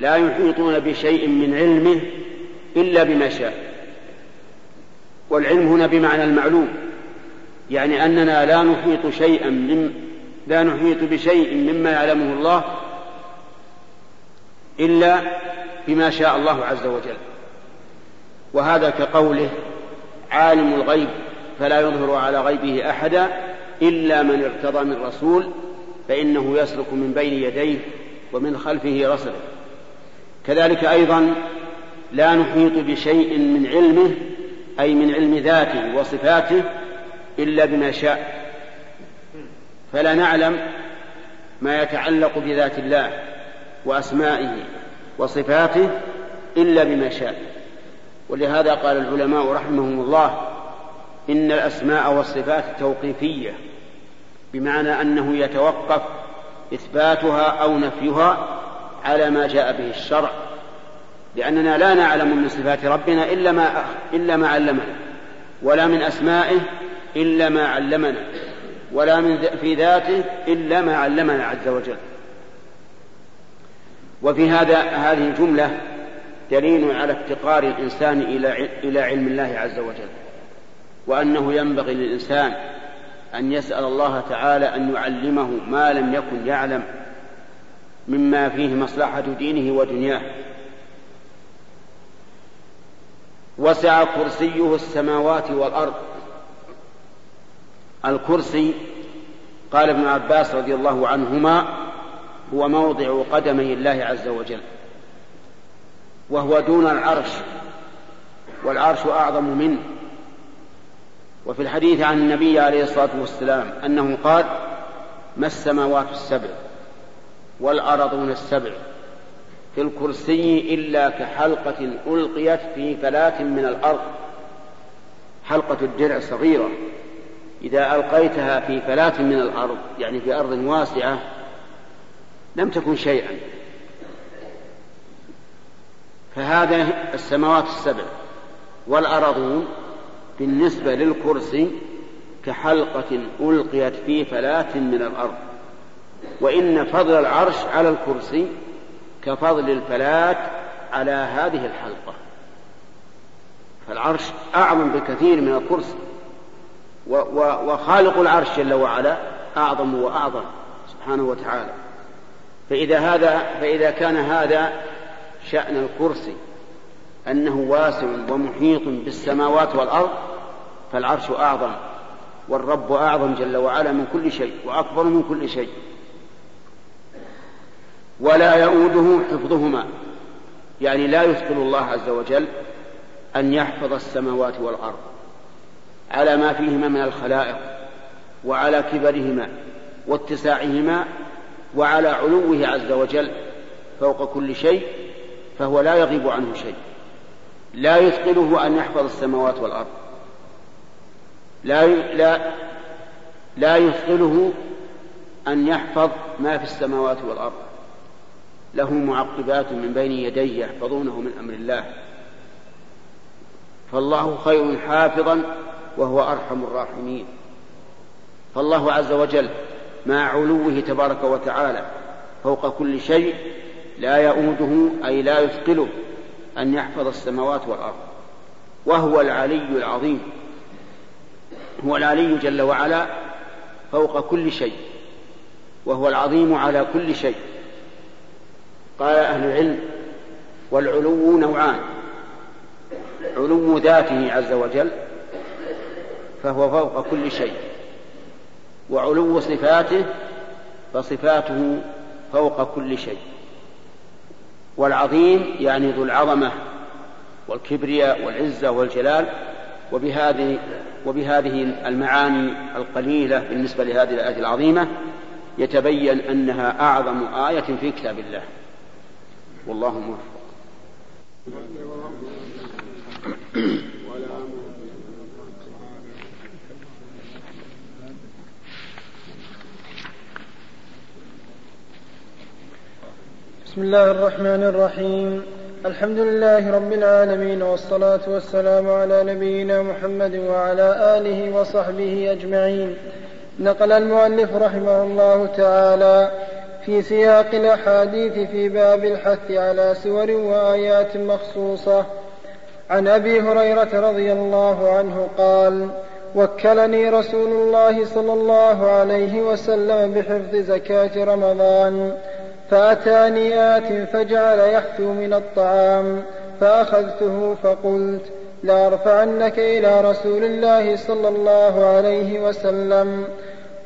لا يحيطون بشيء من علمه إلا بما شاء. والعلم هنا بمعنى المعلوم. يعني أننا لا نحيط شيئا من لا نحيط بشيء مما يعلمه الله إلا بما شاء الله عز وجل. وهذا كقوله عالم الغيب فلا يظهر على غيبه أحدا إلا من ارتضى من رسول فإنه يسلك من بين يديه ومن خلفه رسلا كذلك أيضا لا نحيط بشيء من علمه أي من علم ذاته وصفاته إلا بما شاء. فلا نعلم ما يتعلق بذات الله وأسمائه وصفاته إلا بما شاء. ولهذا قال العلماء رحمهم الله إن الأسماء والصفات توقيفية. بمعنى أنه يتوقف إثباتها أو نفيها على ما جاء به الشرع لأننا لا نعلم من صفات ربنا إلا ما إلا ما علمنا ولا من أسمائه إلا ما علمنا ولا من في ذاته إلا ما علمنا عز وجل. وفي هذا هذه الجملة دليل على افتقار الإنسان إلى إلى علم الله عز وجل وأنه ينبغي للإنسان أن يسأل الله تعالى أن يعلمه ما لم يكن يعلم مما فيه مصلحة دينه ودنياه. وسع كرسيه السماوات والأرض. الكرسي قال ابن عباس رضي الله عنهما هو موضع قدمي الله عز وجل. وهو دون العرش والعرش أعظم منه. وفي الحديث عن النبي عليه الصلاة والسلام أنه قال ما السماوات السبع والأرضون السبع في الكرسي إلا كحلقة ألقيت في فلاة من الأرض حلقة الدرع صغيرة إذا ألقيتها في فلاة من الأرض يعني في أرض واسعة لم تكن شيئا. فهذا السماوات السبع والأرضون بالنسبة للكرسي كحلقة ألقيت في فلاة من الأرض. وإن فضل العرش على الكرسي كفضل الفلاة على هذه الحلقة. فالعرش أعظم بكثير من الكرسي. وخالق العرش جل وعلا أعظم وأعظم سبحانه وتعالى. فإذا هذا فإذا كان هذا شأن الكرسي أنه واسع ومحيط بالسماوات والأرض فالعرش أعظم والرب أعظم جل وعلا من كل شيء وأكبر من كل شيء. ولا يؤوده حفظهما يعني لا يثقل الله عز وجل أن يحفظ السماوات والأرض. على ما فيهما من الخلائق وعلى كبرهما واتساعهما وعلى علوه عز وجل فوق كل شيء فهو لا يغيب عنه شيء. لا يثقله أن يحفظ السماوات والأرض. لا لا لا يثقله أن يحفظ ما في السماوات والأرض. له معقبات من بين يديه يحفظونه من أمر الله. فالله خير حافظا وهو أرحم الراحمين. فالله عز وجل مع علوه تبارك وتعالى فوق كل شيء لا يؤوده أي لا يثقله. أن يحفظ السماوات والأرض وهو العلي العظيم. هو العلي جل وعلا فوق كل شيء وهو العظيم على كل شيء. قال أهل العلم والعلو نوعان علو ذاته عز وجل فهو فوق كل شيء وعلو صفاته فصفاته فوق كل شيء. والعظيم يعني ذو العظمة والكبرياء والعزة والجلال وبهذه وبهذه المعاني القليلة بالنسبة لهذه الآية العظيمة يتبين أنها أعظم آية في كتاب الله. والله موفق. بسم الله الرحمن الرحيم. الحمد لله رب العالمين والصلاة والسلام على نبينا محمد وعلى آله وصحبه أجمعين. نقل المؤلف رحمه الله تعالى في سياق الأحاديث في باب الحث على سور وآيات مخصوصة. عن أبي هريرة رضي الله عنه قال وكلني رسول الله صلى الله عليه وسلم بحفظ زكاة رمضان فأتاني آت فجعل يحثو من الطعام فأخذته فقلت لأرفعنك إلى رسول الله صلى الله عليه وسلم.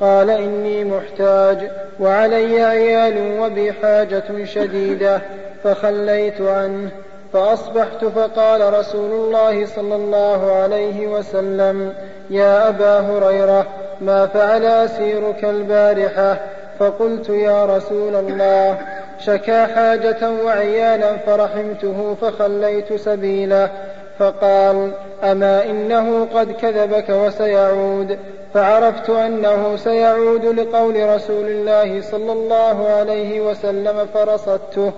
قال إني محتاج وعلي عيال وبي حاجة شديدة فخليت عنه فأصبحت فقال رسول الله صلى الله عليه وسلم يا أبا هريرة ما فعل أسيرك البارحة؟ فقلت يا رسول الله شكا حاجة وعيالا فرحمته فخليت سبيله. فقال أما إنه قد كذبك وسيعود؟ فعرفت أنه سيعود لقول رسول الله صلى الله عليه وسلم فرصدته.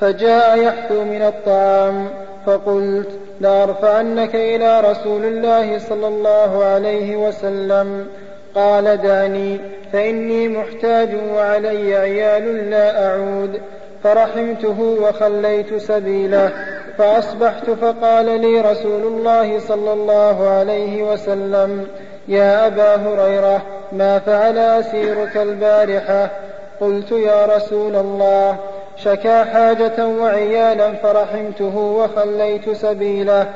فجاء يحثو من الطعام فقلت لأرفعنك إلى رسول الله صلى الله عليه وسلم. قال دعني فإني محتاج وعلي عيال لا أعود. فرحمته وخليت سبيله فأصبحت فقال لي رسول الله صلى الله عليه وسلم يا أبا هريرة ما فعل أسيرك البارحة؟ قلت يا رسول الله شكا حاجة وعيالا فرحمته وخليت سبيله.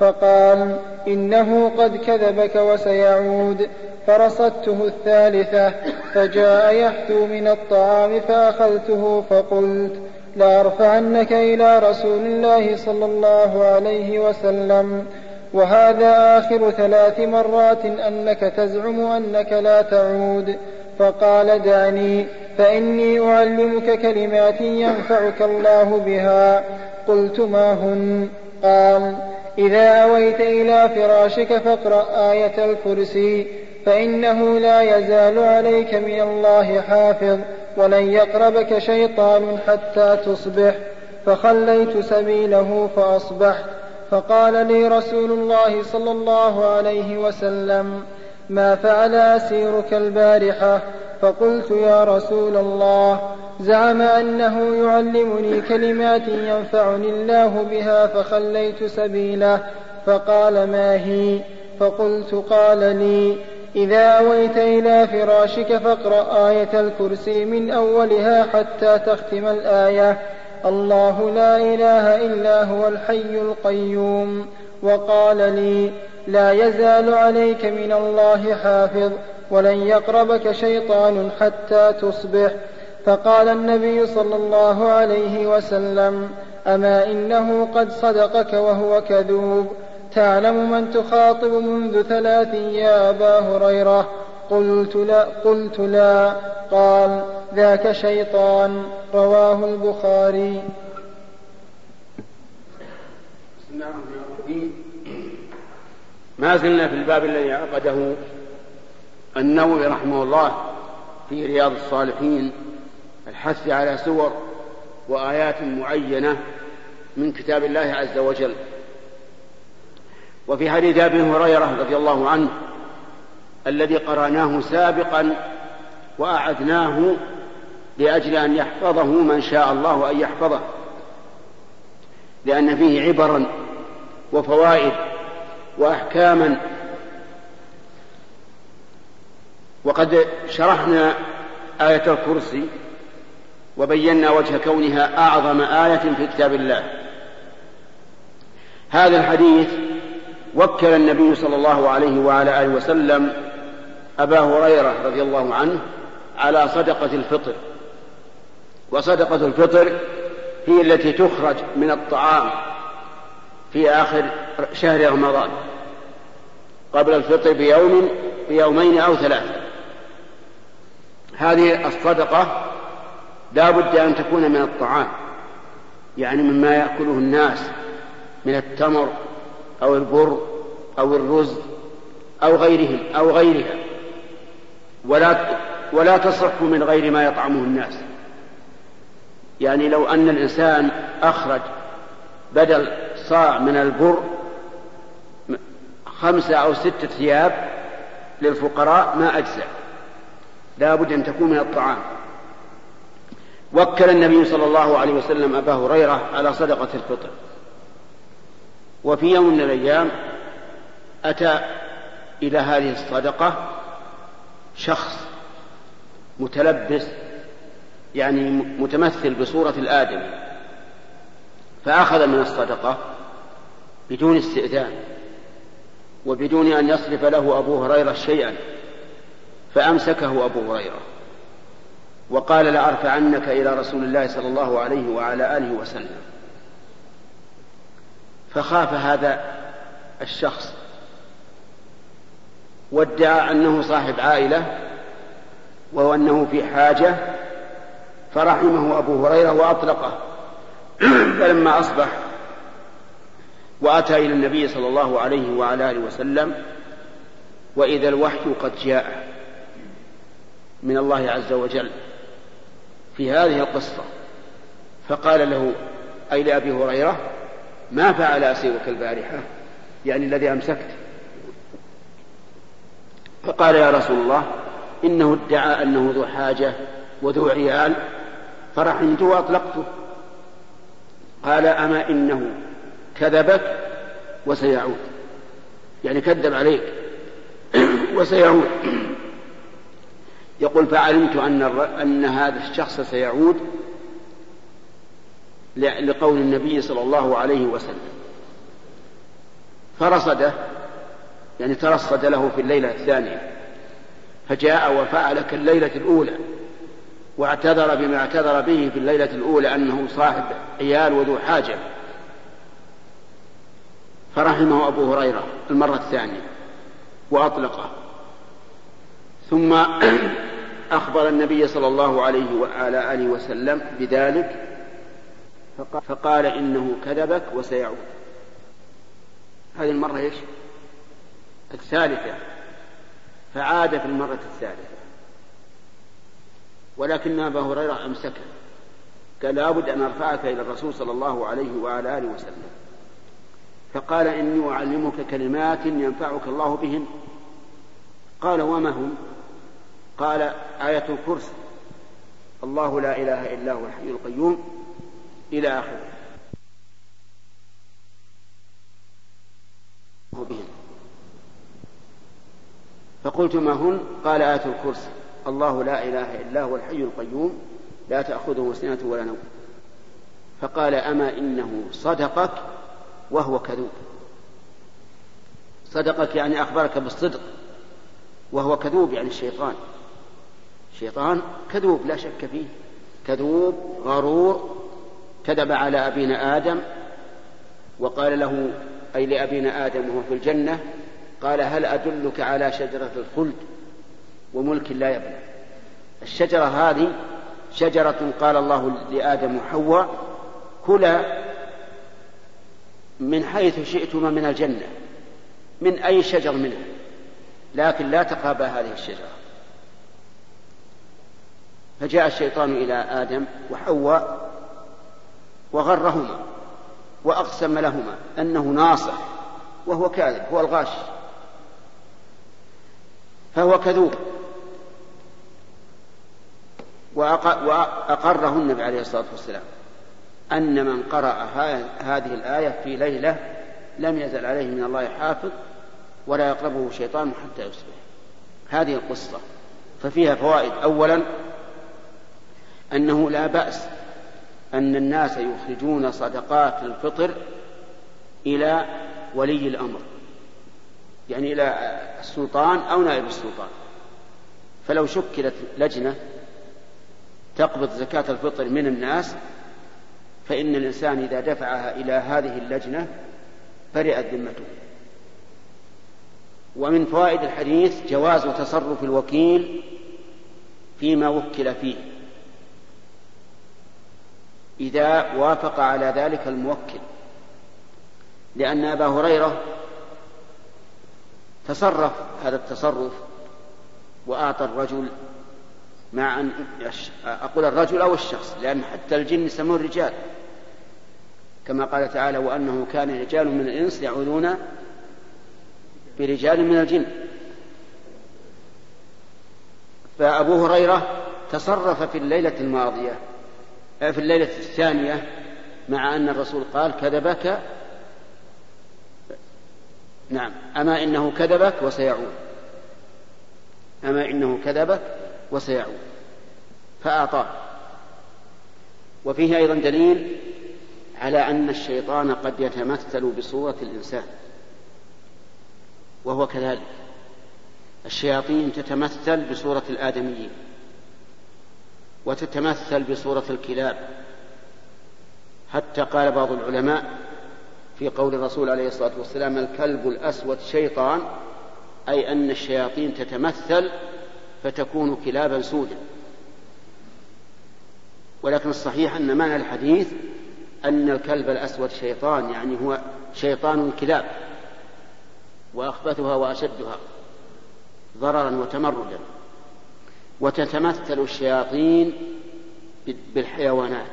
فقال إنه قد كذبك وسيعود. فرصدته الثالثة فجاء يحثو من الطعام فأخذته فقلت لأرفعنك إلى رسول الله صلى الله عليه وسلم. وهذا آخر ثلاث مرات أنك تزعم أنك لا تعود. فقال دعني فإني أعلمك كلمات ينفعك الله بها. قلت ما هن؟ قال إذا أويت إلى فراشك فاقرأ آية الكرسي. فإنه لا يزال عليك من الله حافظ ولن يقربك شيطان حتى تصبح. فخليت سبيله فأصبحت. فقال لي رسول الله صلى الله عليه وسلم ما فعل أسيرك البارحة؟ فقلت يا رسول الله زعم أنه يعلمني كلمات ينفعني الله بها فخليت سبيله. فقال ما هي؟ فقلت قال لي إذا أويت إلى فراشك فاقرأ آية الكرسي من أولها حتى تختم الآية. الله لا إله إلا هو الحي القيوم. وقال لي لا يزال عليك من الله حافظ ولن يقربك شيطان حتى تصبح. فقال النبي صلى الله عليه وسلم أما إنه قد صدقك وهو كذوب. تعلم من تخاطب منذ ثلاث يا أبا هريرة. قلت لا قلت لا. قال ذاك شيطان. رواه البخاري. بسم الله الرحمن الرحيم ما زلنا في الباب الذي عقده النووي رحمه الله في رياض الصالحين الحث على سور وآيات معينة من كتاب الله عز وجل. وفي حديث أبي هريرة رضي الله عنه الذي قرأناه سابقا وأعدناه لأجل أن يحفظه من شاء الله أن يحفظه لأن فيه عبرا وفوائد واحكاما. وقد شرحنا آية الكرسي وبينا وجه كونها أعظم آية في كتاب الله. هذا الحديث وكل النبي صلى الله عليه وعلى آله وسلم أبا هريرة رضي الله عنه على صدقة الفطر. وصدقة الفطر هي التي تخرج من الطعام في آخر شهر رمضان. قبل الفطر بيوم بيومين أو ثلاثة. هذه الصدقة لا بد أن تكون من الطعام يعني مما يأكله الناس من التمر أو البر أو الرز أو غيرهم أو غيرها. ولا ولا تصح من غير ما يطعمه الناس. يعني لو أن الإنسان أخرج بدل صاع من البر خمسة أو ستة ثياب للفقراء ما أجزع لا بد أن تكون من الطعام. وكل النبي صلى الله عليه وسلم أبا هريرة على صدقة الفطر. وفي يوم من الأيام أتى إلى هذه الصدقة شخص متلبس يعني متمثل بصورة الآدم فأخذ من الصدقة بدون استئذان وبدون أن يصرف له أبو هريرة شيئا فأمسكه أبو هريرة وقال لأرفعنك إلى رسول الله صلى الله عليه وعلى آله وسلم. فخاف هذا الشخص وادعى أنه صاحب عائلة وهو أنه في حاجة فرحمه أبو هريرة وأطلقه. (clears throat) فلما أصبح وأتى إلى النبي صلى الله عليه وعلى آله وسلم وإذا الوحي قد جاء من الله عز وجل في هذه القصة فقال له أي لأبي هريرة؟ ما فعل أسيرك البارحة يعني الذي أمسكت. فقال يا رسول الله إنه ادعى أنه ذو حاجة وذو عيال فرحمته وأطلقته. قال أما إنه كذبك وسيعود. يعني كذب عليك (clears throat) وسيعود. يقول فعلمت أن أن هذا الشخص سيعود لقول النبي صلى الله عليه وسلم. فرصده يعني ترصد له في الليلة الثانية. فجاء وفعل كالليلة الأولى. واعتذر بما اعتذر به في الليلة الأولى أنه صاحب عيال وذو حاجة. فرحمه أبو هريرة المرة الثانية. وأطلقه. ثم (coughs) أخبر النبي صلى الله عليه وعلى آله وسلم بذلك فقال إنه كذبك وسيعود. هذه المرة إيش؟ الثالثة. فعاد في المرة الثالثة. ولكن أبا هريرة أمسكه قال لابد أن أرفعك إلى الرسول صلى الله عليه وعلى آله وسلم. فقال إني أعلمك كلمات ينفعك الله بهن. قال وما هم؟ قال آية الكرسي. الله لا إله إلا هو الحي القيوم. إلى آخره. فقلت ما هن؟ قال آية الكرسي. الله لا إله إلا هو الحي القيوم. لا تأخذه سنة ولا نوم. فقال أما إنه صدقك وهو كذوب. صدقك يعني أخبرك بالصدق وهو كذوب يعني الشيطان. الشيطان كذوب لا شك فيه. كذوب غرور كذب على أبينا آدم وقال له أي لأبينا آدم وهو في الجنة قال هل أدلك على شجرة الخلد وملك لا يبلى الشجرة هذه شجرة قال الله لآدم وحواء كلا من حيث شئتما من الجنة من أي شجر منها لكن لا تقربا هذه الشجرة. فجاء الشيطان إلى آدم وحواء وغرهما وأقسم لهما أنه ناصح وهو كاذب هو الغاش. فهو كذوب. وأقره النبي عليه الصلاة والسلام أن من قرأ هذه الآية في ليلة لم يزل عليه من الله حافظ ولا يقربه شيطان حتى يصبح. هذه القصة. ففيها فوائد. أولا أنه لا بأس أن الناس يخرجون صدقات الفطر إلى ولي الأمر يعني إلى السلطان أو نائب السلطان. فلو شكلت لجنة تقبض زكاة الفطر من الناس فإن الإنسان إذا دفعها إلى هذه اللجنة برئت ذمته. ومن فوائد الحديث جواز تصرف الوكيل فيما وكل فيه. إذا وافق على ذلك الموكل لأن أبا هريرة تصرف هذا التصرف وأعطى الرجل مع أن أقول الرجل أو الشخص لأن حتى الجن يسمون رجال. كما قال تعالى وأنه كان رجال من الإنس يعوذون برجال من الجن. فأبو هريرة تصرف في الليلة الماضية في الليلة الثانية مع أن الرسول قال كذبك. نعم. أما إنه كذبك وسيعود. أما إنه كذبك وسيعود. فأعطاه. وفيه أيضا دليل على أن الشيطان قد يتمثل بصورة الإنسان. وهو كذلك. الشياطين تتمثل بصورة الآدميين. وتتمثل بصورة الكلاب. حتى قال بعض العلماء في قول الرسول عليه الصلاة والسلام الكلب الأسود شيطان أي أن الشياطين تتمثل فتكون كلابا سودا. ولكن الصحيح أن معنى الحديث أن الكلب الأسود شيطان يعني هو شيطان الكلاب وأخبثها وأشدها ضررا وتمردا. وتتمثل الشياطين بالحيوانات.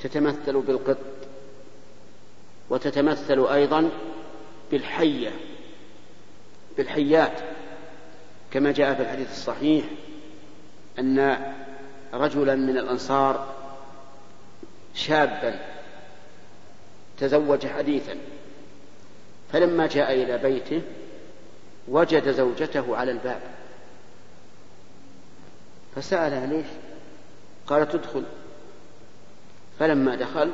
تتمثل بالقط وتتمثل أيضا بالحية بالحيات. كما جاء في الحديث الصحيح أن رجلا من الأنصار شابا تزوج حديثا فلما جاء إلى بيته وجد زوجته على الباب. فسألها ليش؟ قالت ادخل فلما دخل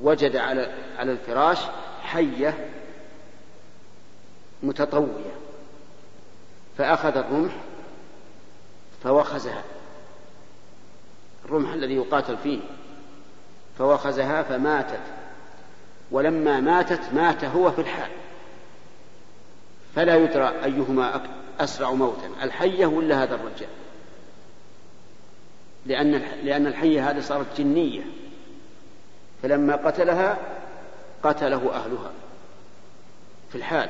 وجد على على الفراش حية متطوية. فأخذ الرمح فوخزها. الرمح الذي يقاتل فيه. فوخزها فماتت. ولما ماتت مات هو في الحال. فلا يدرى أيهما أسرع موتا. الحية ولا هذا الرجال؟ لأن لأن الحية هذه صارت جنية. فلما قتلها قتله أهلها في الحال.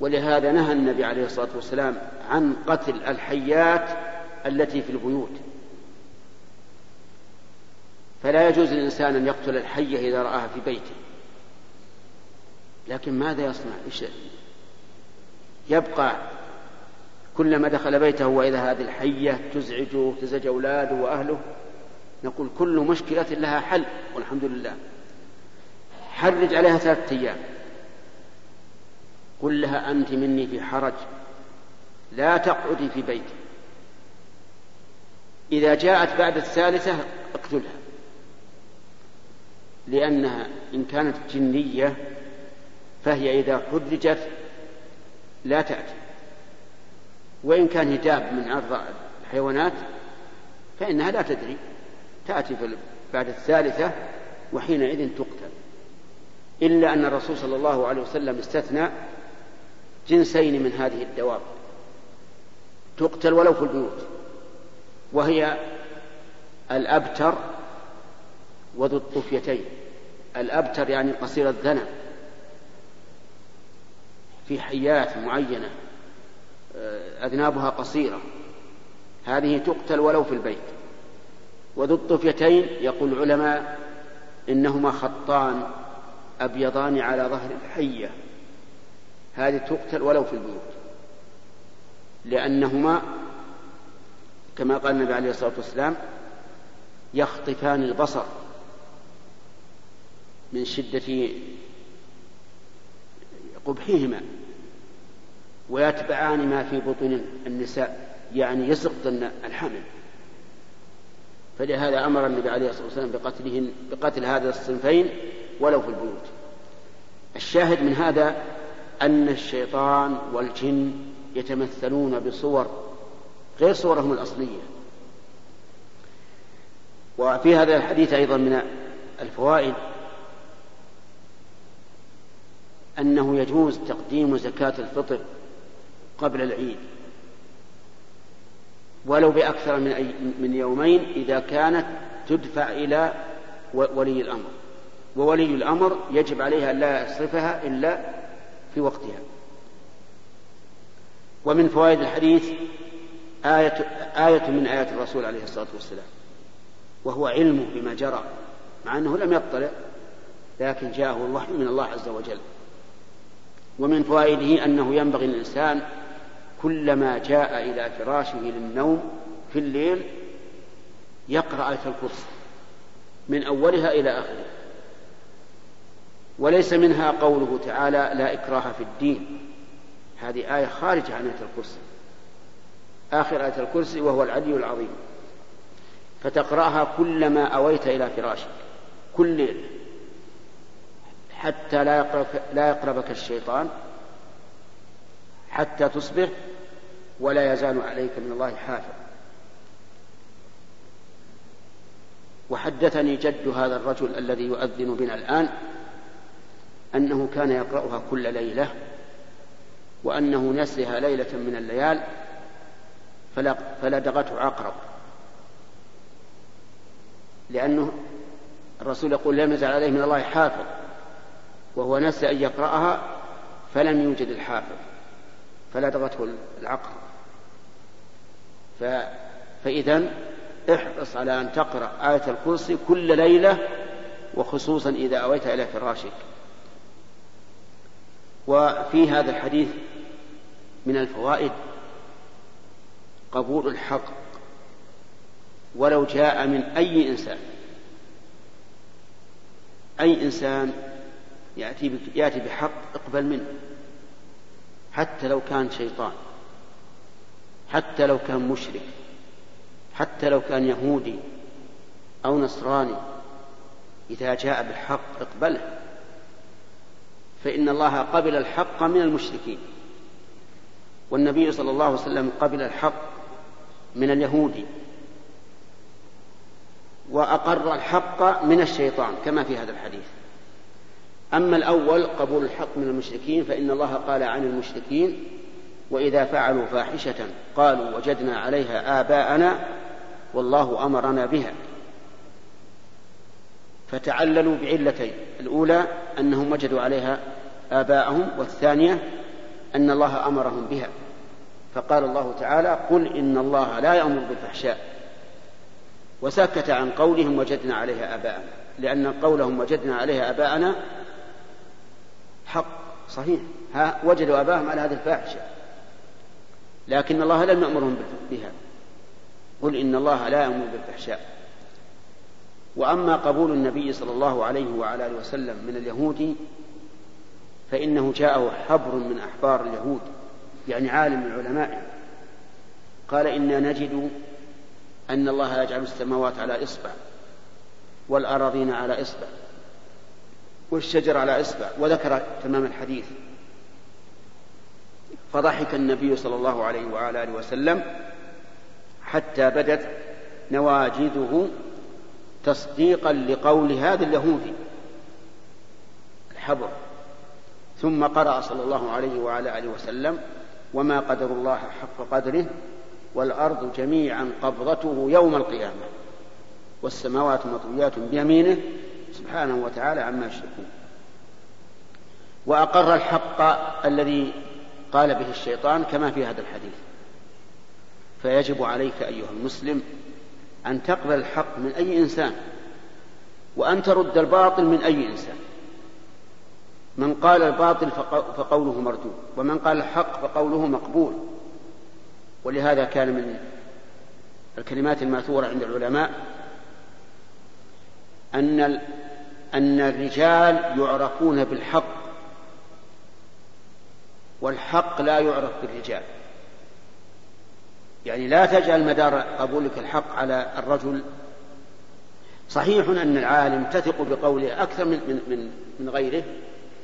ولهذا نهى النبي عليه الصلاة والسلام عن قتل الحيات التي في البيوت. فلا يجوز للإنسان أن يقتل الحية إذا رآها في بيته. لكن ماذا يصنع؟ يبقى كلما دخل بيته وإذا هذه الحية تزعجه تزعج أولاده وأهله. نقول كل مشكلة لها حل والحمد لله. حرج عليها ثلاثة أيام. قل لها أنت مني في حرج. لا تقعدي في بيتي. إذا جاءت بعد الثالثة اقتلها. لأنها إن كانت جنية فهي إذا حرجت لا تأتي. وإن كان هجاب من عرض الحيوانات فإنها لا تدري. تأتي بعد الثالثة وحينئذ تقتل. إلا أن الرسول صلى الله عليه وسلم استثنى جنسين من هذه الدواب. تقتل ولو في البيوت. وهي الأبتر وذو الطفيتين. الأبتر يعني قصير الذنب. في حيات معينة. أذنابها قصيرة. هذه تقتل ولو في البيت. وذو الطفيتين يقول العلماء إنهما خطان أبيضان على ظهر الحية. هذه تقتل ولو في البيوت. لأنهما كما قال النبي عليه الصلاة والسلام يخطفان البصر من شدة قبحهما. ويتبعان ما في بطون النساء يعني يسقطن الحمل فلهذا أمر النبي عليه الصلاة والسلام بقتلهن بقتل هذا الصنفين ولو في البيوت. الشاهد من هذا أن الشيطان والجن يتمثلون بصور غير صورهم الأصلية. وفي هذا الحديث أيضا من الفوائد أنه يجوز تقديم زكاة الفطر قبل العيد. ولو بأكثر من, أي من يومين إذا كانت تدفع إلى ولي الأمر. وولي الأمر يجب عليها لا يصرفها إلا في وقتها. ومن فوائد الحديث آية, آية من آيات الرسول عليه الصلاة والسلام. وهو علمه بما جرى مع أنه لم يطلع لكن جاءه الوحي من الله عز وجل. ومن فوائده أنه ينبغي للإنسان كلما جاء إلى فراشه للنوم في الليل يقرأ آية الكرسي من أولها إلى آخره وليس منها قوله تعالى لا إكراه في الدين. هذه آية خارجة عن آية الكرسي. آخر آية الكرسي وهو العلي العظيم. فتقرأها كلما أويت إلى فراشك. كل ليل حتى لا يقربك, لا يقربك الشيطان. حتى تصبح ولا يزال عليك من الله حافظ وحدثني جد هذا الرجل الذي يؤذن بنا الآن أنه كان يقرأها كل ليلة وأنه نسيها ليلة من الليال فلدغته عقرب. لأنه الرسول يقول لم يزل عليه من الله حافظ وهو نسي أن يقرأها فلم يوجد الحافظ فلدغته العقرب. ف... فإذا احرص على أن تقرأ آية الكرسي كل ليلة وخصوصا إذا أويت إلى فراشك. وفي هذا الحديث من الفوائد قبول الحق ولو جاء من أي إنسان. أي إنسان يأتي يأتي بحق اقبل منه حتى لو كان شيطان. حتى لو كان مشرك حتى لو كان يهودي أو نصراني إذا جاء بالحق اقبله. فإن الله قبل الحق من المشركين. والنبي صلى الله عليه وسلم قبل الحق من اليهود وأقر الحق من الشيطان كما في هذا الحديث. أما الأول قبول الحق من المشركين فإن الله قال عن المشركين وإذا فعلوا فاحشة قالوا وجدنا عليها آباءنا والله أمرنا بها. فتعللوا بعلتين الأولى أنهم وجدوا عليها آباءهم والثانية أن الله أمرهم بها. فقال الله تعالى قل إن الله لا يأمر بالفحشاء. وسكت عن قولهم وجدنا عليها آباءنا. لأن قولهم وجدنا عليها آباءنا حق صحيح. ها وجدوا آباءهم على هذه الفاحشة. لكن الله لم يأمرهم بها. قل إن الله لا يأمر بالفحشاء. وأما قبول النبي صلى الله عليه وعلى آله وسلم من اليهود فإنه جاءه حبر من أحبار اليهود يعني عالم من علمائهم قال إنا نجد أن الله يجعل السماوات على إصبع والأراضين على إصبع والشجر على إصبع وذكر تمام الحديث. فضحك النبي صلى الله عليه وعلى آله وسلم حتى بدت نواجذه تصديقا لقول هذا اليهودي الحبر. ثم قرأ صلى الله عليه وعلى آله وسلم وما قدر الله حق قدره والأرض جميعا قبضته يوم القيامة والسماوات مطويات بيمينه سبحانه وتعالى عما يشركون. وأقر الحق الذي قال به الشيطان كما في هذا الحديث. فيجب عليك أيها المسلم أن تقبل الحق من أي إنسان وأن ترد الباطل من أي إنسان. من قال الباطل فقوله مردود ومن قال الحق فقوله مقبول. ولهذا كان من الكلمات الماثورة عند العلماء أن أن الرجال يعرفون بالحق والحق لا يعرف بالرجال. يعني لا تجعل مدار قبولك الحق على الرجل. صحيح أن العالم تثق بقوله أكثر من, من, من, من غيره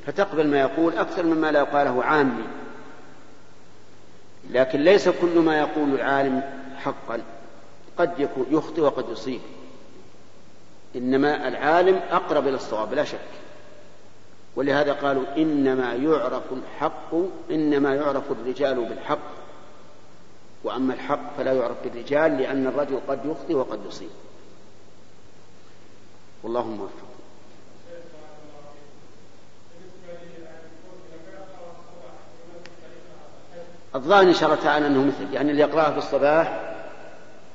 فتقبل ما يقول أكثر مما لا قاله عامي. لكن ليس كل ما يقول العالم حقا. قد يكون يخطئ وقد يصيب. إنما العالم أقرب إلى الصواب لا شك. ولهذا قالوا إنما يعرف الحق إنما يعرف الرجال بالحق. وأما الحق فلا يعرف بالرجال لأن الرجل قد يخطئ وقد يصيب. والله موفق. الظاهر إن شاء الله تعالى أنه مثل يعني اللي يقرأها في الصباح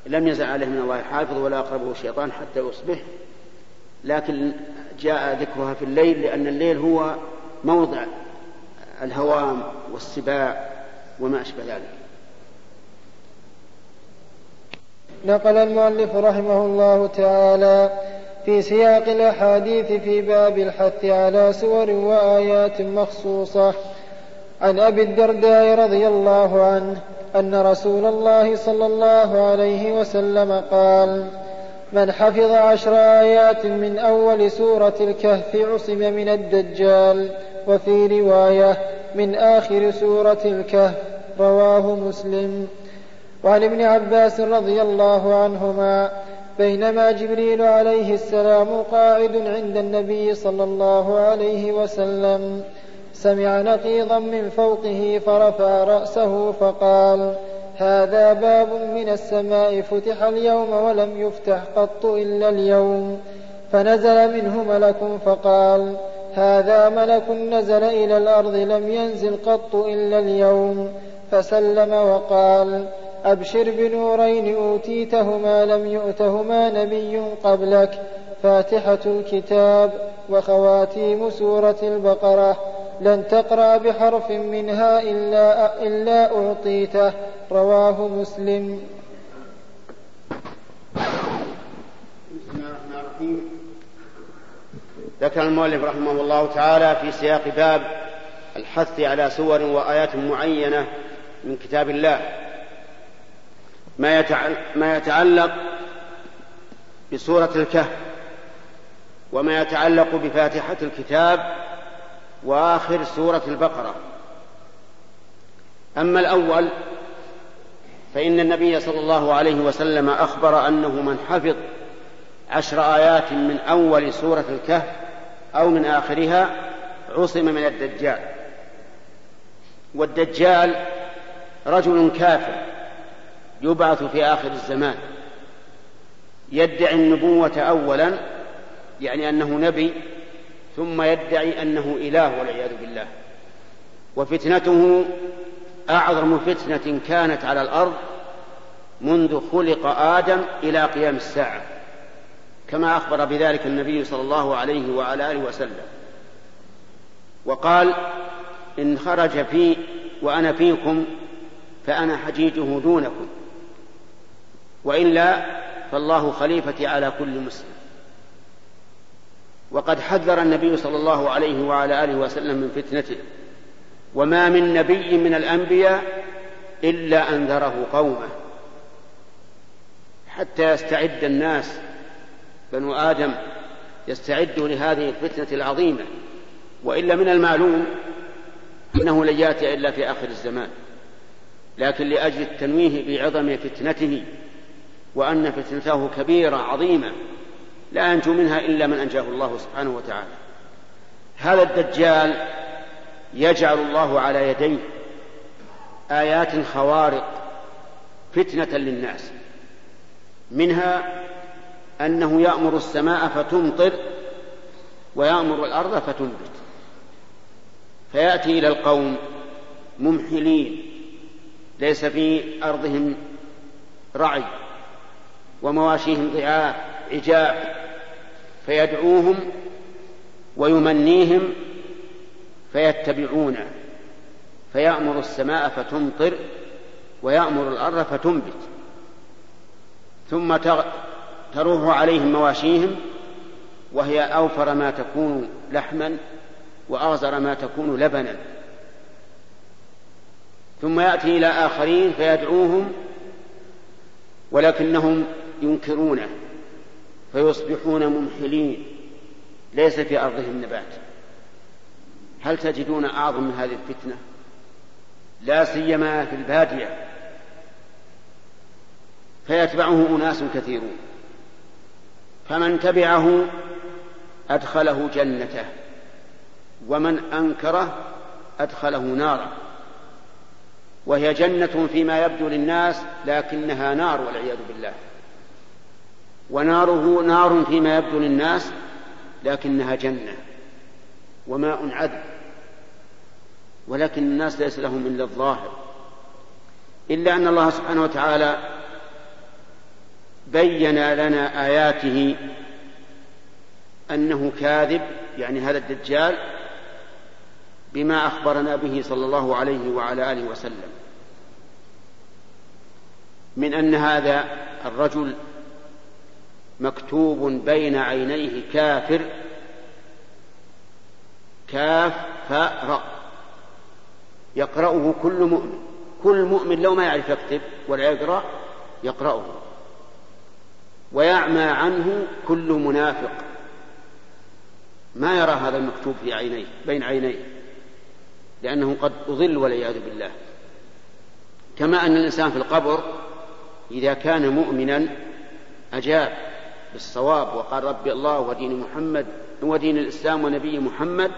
لم يزل عليه من الله حافظ ولا أقربه الشيطان حتى يصبح لكن جاء ذكرها في الليل لأن الليل هو موضع الهوام والسباع وما أشبه ذلك. نقل المؤلف رحمه الله تعالى في سياق الأحاديث في باب الحث على سور وآيات مخصوصة. عن أبي الدرداء رضي الله عنه أن رسول الله صلى الله عليه وسلم قال من حفظ عشر آيات من أول سورة الكهف عصم من الدجال وفي رواية من آخر سورة الكهف رواه مسلم. وعن ابن عباس رضي الله عنهما بينما جبريل عليه السلام قاعد عند النبي صلى الله عليه وسلم سمع نقيضا من فوقه فرفع رأسه فقال هذا باب من السماء فتح اليوم ولم يفتح قط إلا اليوم. فنزل منه ملك فقال هذا ملك نزل إلى الأرض لم ينزل قط إلا اليوم. فسلم وقال أبشر بنورين أوتيتهما لم يؤتهما نبي قبلك فاتحة الكتاب وخواتيم سورة البقرة. لن تقرأ بحرف منها إلا, إلا أعطيته رواه مسلم. بسم الله الرحمن الرحيم ذكر المؤلف رحمه الله تعالى في سياق باب الحث على سور وآيات معينة من كتاب الله. ما يتعلق بسورة الكهف وما يتعلق بفاتحة الكتاب وآخر سورة البقرة. أما الأول فإن النبي صلى الله عليه وسلم أخبر أنه من حفظ عشر آيات من أول سورة الكهف أو من آخرها عصم من الدجال. والدجال رجل كافر يبعث في آخر الزمان. يدعي النبوة أولا يعني أنه نبي ثم يدعي أنه إله والعياذ بالله. وفتنته أعظم فتنة كانت على الأرض منذ خلق آدم إلى قيام الساعة كما أخبر بذلك النبي صلى الله عليه وعلى آله وسلم. وقال إن خرج في وأنا فيكم فأنا حجيجه دونكم وإلا فالله خليفتي على كل مسلم. وقد حذر النبي صلى الله عليه وعلى آله وسلم من فتنته. وما من نبي من الأنبياء إلا أنذره قومه. حتى يستعد الناس بنو آدم يستعدوا لهذه الفتنة العظيمة. وإلا من المعلوم أنه لن يأتي إلا في آخر الزمان. لكن لأجل التنويه بعظم فتنته وأن فتنته كبيرة عظيمة لا ينجو منها إلا من أنجاه الله سبحانه وتعالى. هذا الدجال يجعل الله على يديه آيات خوارق فتنة للناس. منها أنه يأمر السماء فتمطر ويأمر الأرض فتنبت. فيأتي إلى القوم ممحلين ليس في أرضهم رعي ومواشيهم ضعاف عجاف. فيدعوهم ويمنيهم فيتبعونه فيأمر السماء فتمطر ويأمر الأرض فتنبت ثم تروح عليهم مواشيهم وهي أوفر ما تكون لحما وأغزر ما تكون لبنا. ثم يأتي إلى آخرين فيدعوهم ولكنهم ينكرونه. فيصبحون ممحلين ليس في أرضهم نبات. هل تجدون أعظم من هذه الفتنة؟ لا سيما في البادية. فيتبعه أناس كثيرون. فمن تبعه أدخله جنته. ومن أنكره أدخله نارا. وهي جنة فيما يبدو للناس لكنها نار والعياذ بالله. وناره نار فيما يبدو للناس لكنها جنة وماء عذب ولكن الناس ليس لهم إلا الظاهر. إلا أن الله سبحانه وتعالى بين لنا آياته أنه كاذب يعني هذا الدجال بما أخبرنا به صلى الله عليه وعلى آله وسلم. من أن هذا الرجل مكتوب بين عينيه كافر. كاف فاء يقرأه كل مؤمن. كل مؤمن لو ما يعرف يكتب ولا يقرأ يقرأه. ويعمى عنه كل منافق. ما يرى هذا المكتوب في عينيه بين عينيه. لأنه قد أضل والعياذ بالله. كما أن الإنسان في القبر إذا كان مؤمنا أجاب. بالصواب وقال ربي الله ودين محمد ودين الإسلام ونبي محمد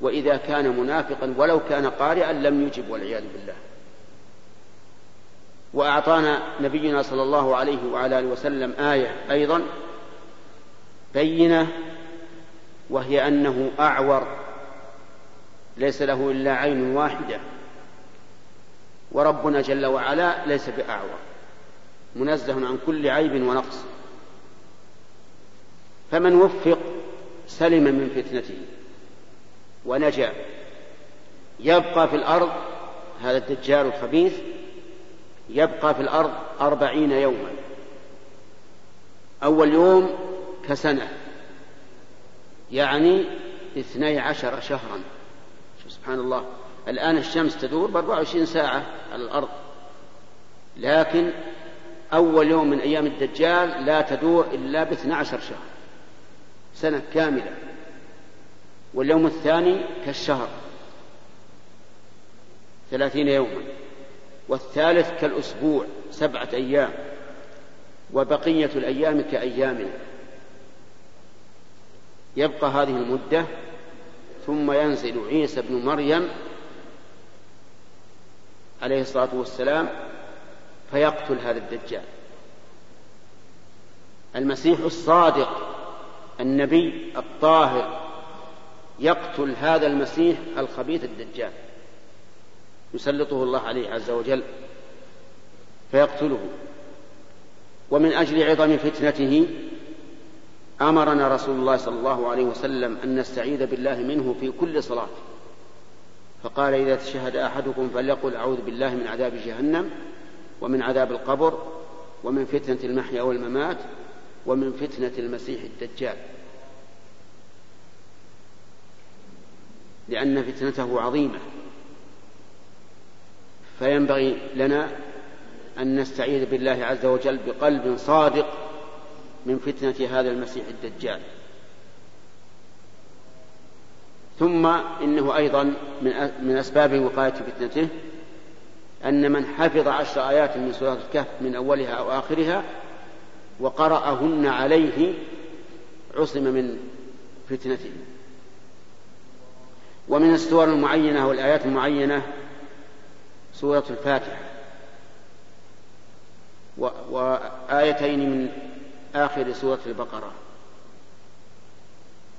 وإذا كان منافقا ولو كان قارئا لم يجب والعياذ بالله. وأعطانا نبينا صلى الله عليه وعلى آله وسلم آية أيضا بينة وهي أنه أعور ليس له إلا عين واحدة. وربنا جل وعلا ليس بأعور منزه عن كل عيب ونقص. فمن وفق سلم من فتنته ونجا. يبقى في الأرض هذا الدجال الخبيث يبقى في الأرض أربعين يوما. أول يوم كسنة يعني اثني عشر شهرا. سبحان الله. الآن الشمس تدور بأربع وعشرين ساعة على الأرض. لكن أول يوم من أيام الدجال لا تدور إلا باثنى عشر شهر سنة كاملة واليوم الثاني كالشهر ثلاثين يوما والثالث كالأسبوع سبعة أيام وبقية الأيام كأيامنا. يبقى هذه المدة ثم ينزل عيسى بن مريم عليه الصلاة والسلام فيقتل هذا الدجال. المسيح الصادق النبي الطاهر يقتل هذا المسيح الخبيث الدجال يسلطه الله عليه عز وجل فيقتله. ومن أجل عظم فتنته أمرنا رسول الله صلى الله عليه وسلم أن نستعيذ بالله منه في كل صلاة. فقال إذا تشهد أحدكم فليقل أعوذ بالله من عذاب جهنم ومن عذاب القبر ومن فتنة المحيا والممات ومن فتنة المسيح الدجال. لأن فتنته عظيمة. فينبغي لنا أن نستعيذ بالله عز وجل بقلب صادق من فتنة هذا المسيح الدجال. ثم إنه أيضا من أسباب وقاية فتنته أن من حفظ عشر آيات من سورة الكهف من أولها أو آخرها وقرأهن عليه عصم من فتنته ومن السور المعينة والآيات المعينة سورة الفاتحة. وآيتين من آخر سورة البقرة.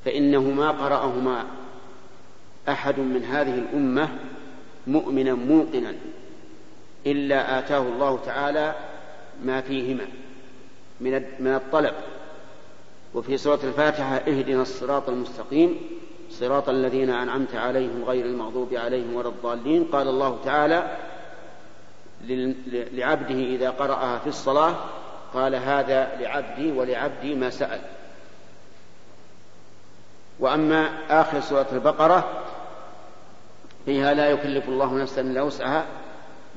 فإنه ما قرأهما أحد من هذه الأمة مؤمنا موقنا إلا آتاه الله تعالى ما فيهما. من من الطلب. وفي سورة الفاتحة اهدنا الصراط المستقيم صراط الذين أنعمت عليهم غير المغضوب عليهم ولا الضالين. قال الله تعالى لعبده إذا قرأها في الصلاة قال هذا لعبدي ولعبدي ما سأل. وأما آخر سورة البقرة فيها لا يكلف الله نفسا إلا وسعها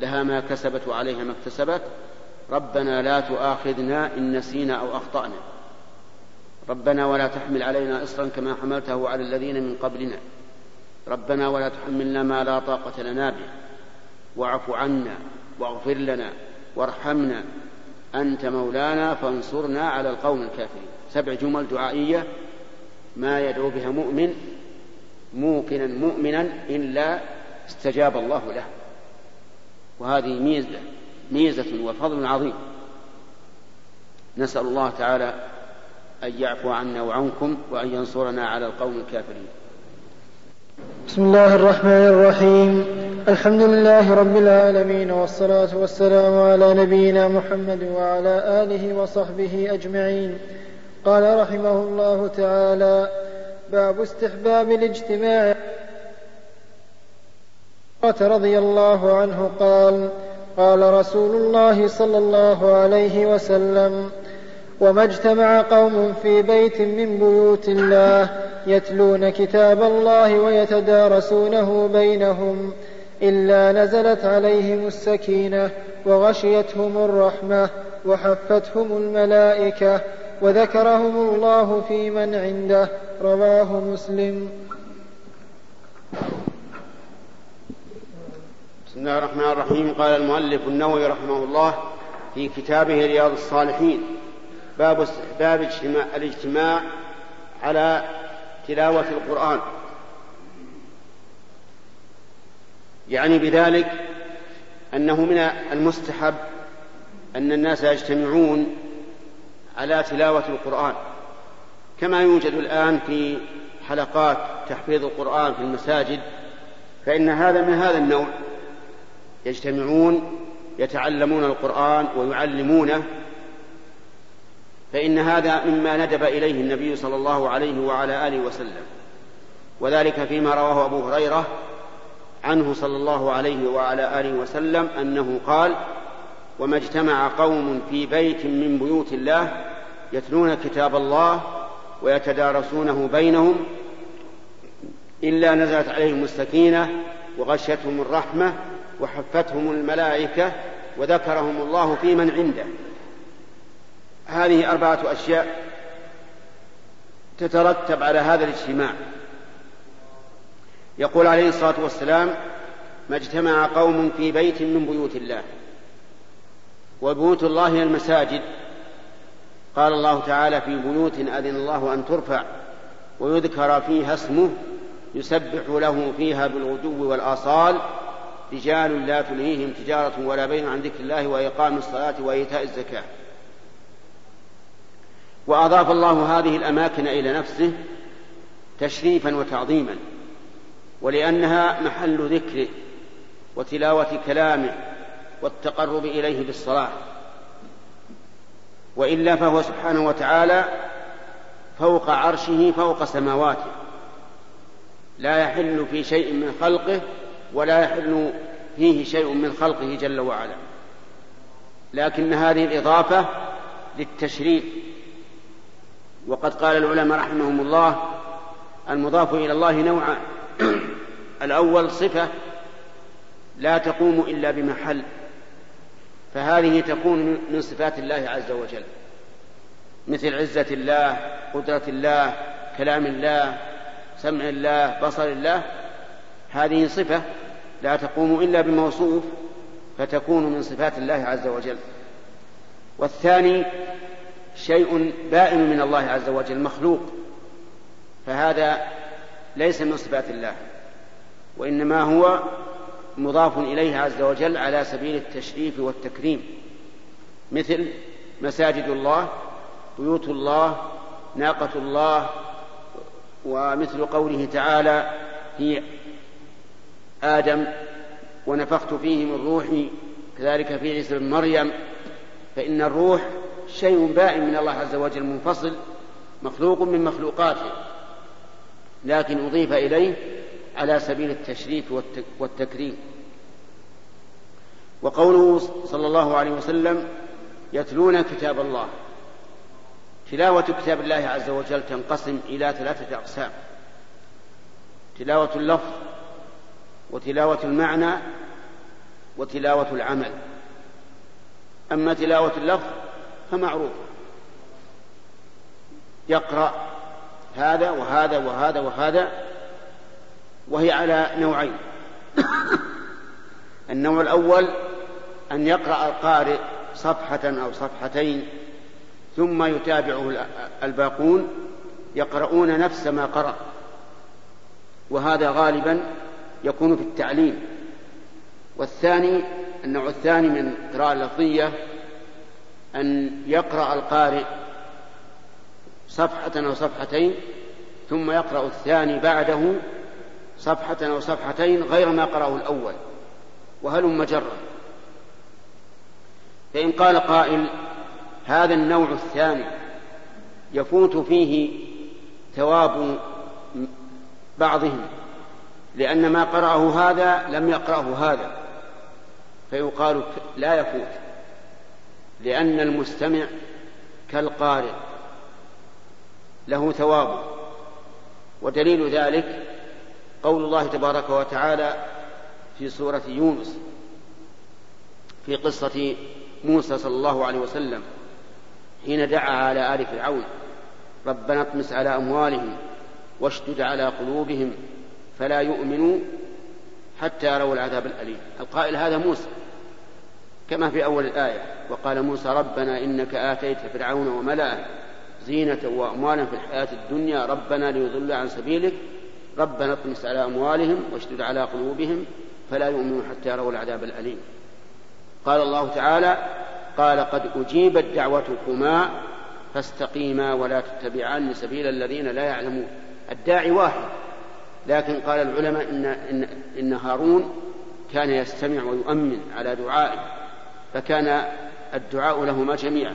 لها ما كسبت وعليها ما اكتسبت. ربنا لا تؤاخذنا إن نسينا أو أخطأنا. ربنا ولا تحمل علينا إصرا كما حملته على الذين من قبلنا. ربنا ولا تحملنا ما لا طاقة لنا به. واعف عنا واغفر لنا وارحمنا. أنت مولانا فانصرنا على القوم الكافرين. سبع جمل دعائية ما يدعو بها مؤمن موقنا مؤمنا إلا استجاب الله له. وهذه ميزة. ميزة وفضل عظيم. نسأل الله تعالى أن يعفو عنا وعنكم وأن ينصرنا على القوم الكافرين. بسم الله الرحمن الرحيم. الحمد لله رب العالمين والصلاة والسلام على نبينا محمد وعلى آله وصحبه أجمعين. قال رحمه الله تعالى باب استحباب الاجتماع. رضي الله عنه قال قال رسول الله صلى الله عليه وسلم وما اجتمع قوم في بيت من بيوت الله يتلون كتاب الله ويتدارسونه بينهم إلا نزلت عليهم السكينة وغشيتهم الرحمة وحفتهم الملائكة وذكرهم الله في من عنده. رواه مسلم. بسم الله الرحمن الرحيم. قال المؤلف النووي رحمه الله في كتابه رياض الصالحين باب استحباب اجتماع الاجتماع على تلاوة القرآن. يعني بذلك أنه من المستحب أن الناس يجتمعون على تلاوة القرآن. كما يوجد الآن في حلقات تحفيظ القرآن في المساجد فإن هذا من هذا النوع يجتمعون يتعلمون القرآن ويعلمونه فإن هذا مما ندب إليه النبي صلى الله عليه وعلى آله وسلم. وذلك فيما رواه أبو هريرة عنه صلى الله عليه وعلى آله وسلم أنه قال وما اجتمع قوم في بيت من بيوت الله يتلون كتاب الله ويتدارسونه بينهم إلا نزلت عليهم السكينة وغشتهم الرحمة وحفتهم الملائكة وذكرهم الله في من عنده. هذه أربعة أشياء تترتب على هذا الاجتماع. يقول عليه الصلاة والسلام ما اجتمع قوم في بيت من بيوت الله. وبيوت الله هي المساجد. قال الله تعالى في بيوت أذن الله أن ترفع ويذكر فيها اسمه يسبح له فيها بالغدو والآصال رجال لا تلهيهم تجارة ولا بين عن ذكر الله وإقام الصلاة وإيتاء الزكاة. وأضاف الله هذه الأماكن إلى نفسه تشريفا وتعظيما ولأنها محل ذكره وتلاوة كلامه والتقرب إليه بالصلاة. وإلا فهو سبحانه وتعالى فوق عرشه فوق سماواته لا يحل في شيء من خلقه ولا يحل فيه شيء من خلقه جل وعلا. لكن هذه الإضافة للتشريف. وقد قال العلماء رحمهم الله المضاف إلى الله نوعان (clears throat) الأول صفة لا تقوم إلا بمحل فهذه تكون من صفات الله عز وجل. مثل عزة الله قدرة الله كلام الله سمع الله بصر الله هذه صفة لا تقوم إلا بموصوف فتكون من صفات الله عز وجل. والثاني شيء بائن من الله عز وجل مخلوق. فهذا ليس من صفات الله وإنما هو مضاف إليه عز وجل على سبيل التشريف والتكريم. مثل مساجد الله بيوت الله ناقة الله ومثل قوله تعالى في آدم ونفخت فيه من روحي كذلك في عيسى بن مريم. فإن الروح شيء بائن من الله عز وجل منفصل مخلوق من مخلوقاته. لكن أضيف إليه على سبيل التشريف والتكريم. وقوله صلى الله عليه وسلم يتلون كتاب الله. تلاوة كتاب الله عز وجل تنقسم إلى ثلاثة أقسام. تلاوة اللفظ وتلاوة المعنى وتلاوة العمل. أما تلاوة اللفظ فمعروف. يقرأ هذا وهذا وهذا وهذا وهي على نوعين. (coughs) النوع الأول أن يقرأ القارئ صفحة أو صفحتين ثم يتابعه الباقون يقرؤون نفس ما قرأ. وهذا غالبا يكون في التعليم. والثاني النوع الثاني من القراءة اللفظية أن يقرأ القارئ صفحة أو صفحتين ثم يقرأ الثاني بعده صفحة أو صفحتين غير ما قرأه الأول. وهلم جرا فإن قال قائل هذا النوع الثاني يفوت فيه ثواب بعضهم. لأن ما قرأه هذا لم يقرأه هذا. فيقال لا يفوت. لأن المستمع كالقارئ. له ثواب. ودليل ذلك قول الله تبارك وتعالى في سورة يونس في قصة موسى صلى الله عليه وسلم حين دعا على آل فرعون ربنا اطمس على أموالهم واشدد على قلوبهم فلا يؤمنوا حتى يروا العذاب الأليم. القائل هذا موسى كما في أول الآية وقال موسى ربنا إنك آتيت فرعون وملأه زينة وأموالا في الحياة الدنيا ربنا ليضل عن سبيلك ربنا اطمس على أموالهم واشدد على قلوبهم فلا يؤمنوا حتى يروا العذاب الأليم. قال الله تعالى قال قد أجيبت دعوتكما فاستقيما ولا تتبعان سبيل الذين لا يعلمون. الداعي واحد لكن قال العلماء إن, إن, إن هارون كان يستمع ويؤمن على دعائه فكان الدعاء لهما جميعا.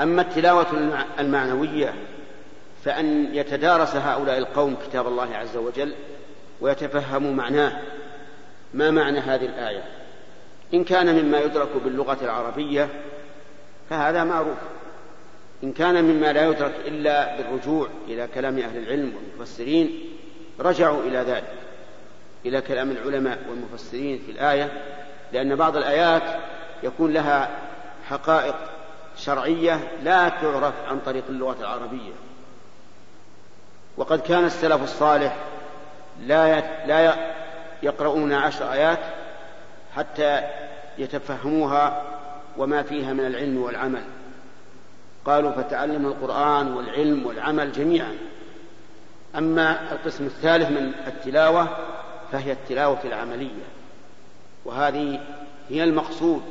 أما التلاوة المعنوية فأن يتدارس هؤلاء القوم كتاب الله عز وجل ويتفهموا معناه ما معنى هذه الآية؟ إن كان مما يدرك باللغة العربية فهذا معروف. إن كان مما لا يدرك إلا بالرجوع إلى كلام أهل العلم والمفسرين رجعوا إلى ذلك إلى كلام العلماء والمفسرين في الآية لأن بعض الآيات يكون لها حقائق شرعية لا تعرف عن طريق اللغة العربية. وقد كان السلف الصالح لا لا يقرؤون عشر آيات حتى يتفهموها وما فيها من العلم والعمل. قالوا فتعلم القرآن والعلم والعمل جميعا. أما القسم الثالث من التلاوة فهي التلاوة العملية وهذه هي المقصود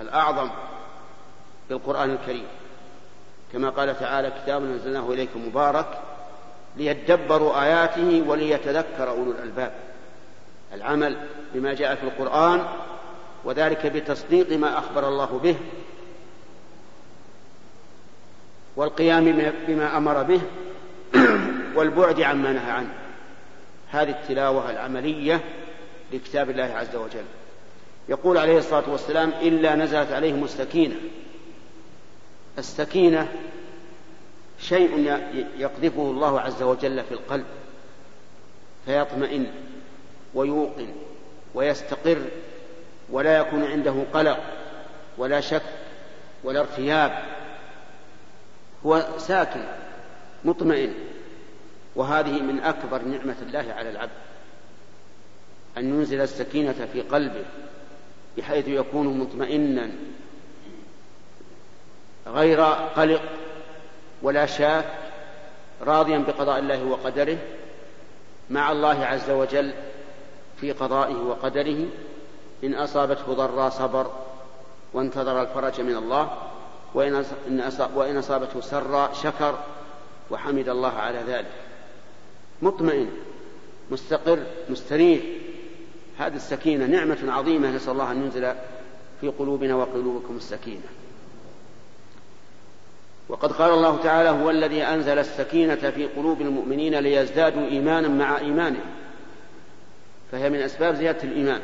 الأعظم بالقرآن الكريم. كما قال تعالى كتاب أنزلناه إليكم مبارك ليدبروا آياته وليتذكر أولو الألباب. العمل بما جاء في القرآن وذلك بتصديق ما أخبر الله به والقيام بما أمر به (clears throat) والبعد عما نهى عنه. هذه التلاوة العملية لكتاب الله عز وجل. يقول عليه الصلاة والسلام إلا نزلت عليهم السكينة. السكينة شيء يقذفه الله عز وجل في القلب فيطمئن ويوقن ويستقر ولا يكون عنده قلق ولا شك ولا ارتياب. هو ساكن مطمئن. وهذه من أكبر نعمة الله على العبد. أن ينزل السكينة في قلبه بحيث يكون مطمئنا. غير قلق ولا شاك راضيا بقضاء الله وقدره مع الله عز وجل في قضائه وقدره. إن أصابته ضراء صبر وانتظر الفرج من الله وإن أصابته سراء شكر وحمد الله على ذلك. مطمئن مستقر مستريح هذه السكينة نعمة عظيمة. نسأل الله أن ينزل في قلوبنا وقلوبكم السكينة. وقد قال الله تعالى هو الذي أنزل السكينة في قلوب المؤمنين ليزدادوا إيمانا مع إيمانهم. فهي من أسباب زيادة الإيمان.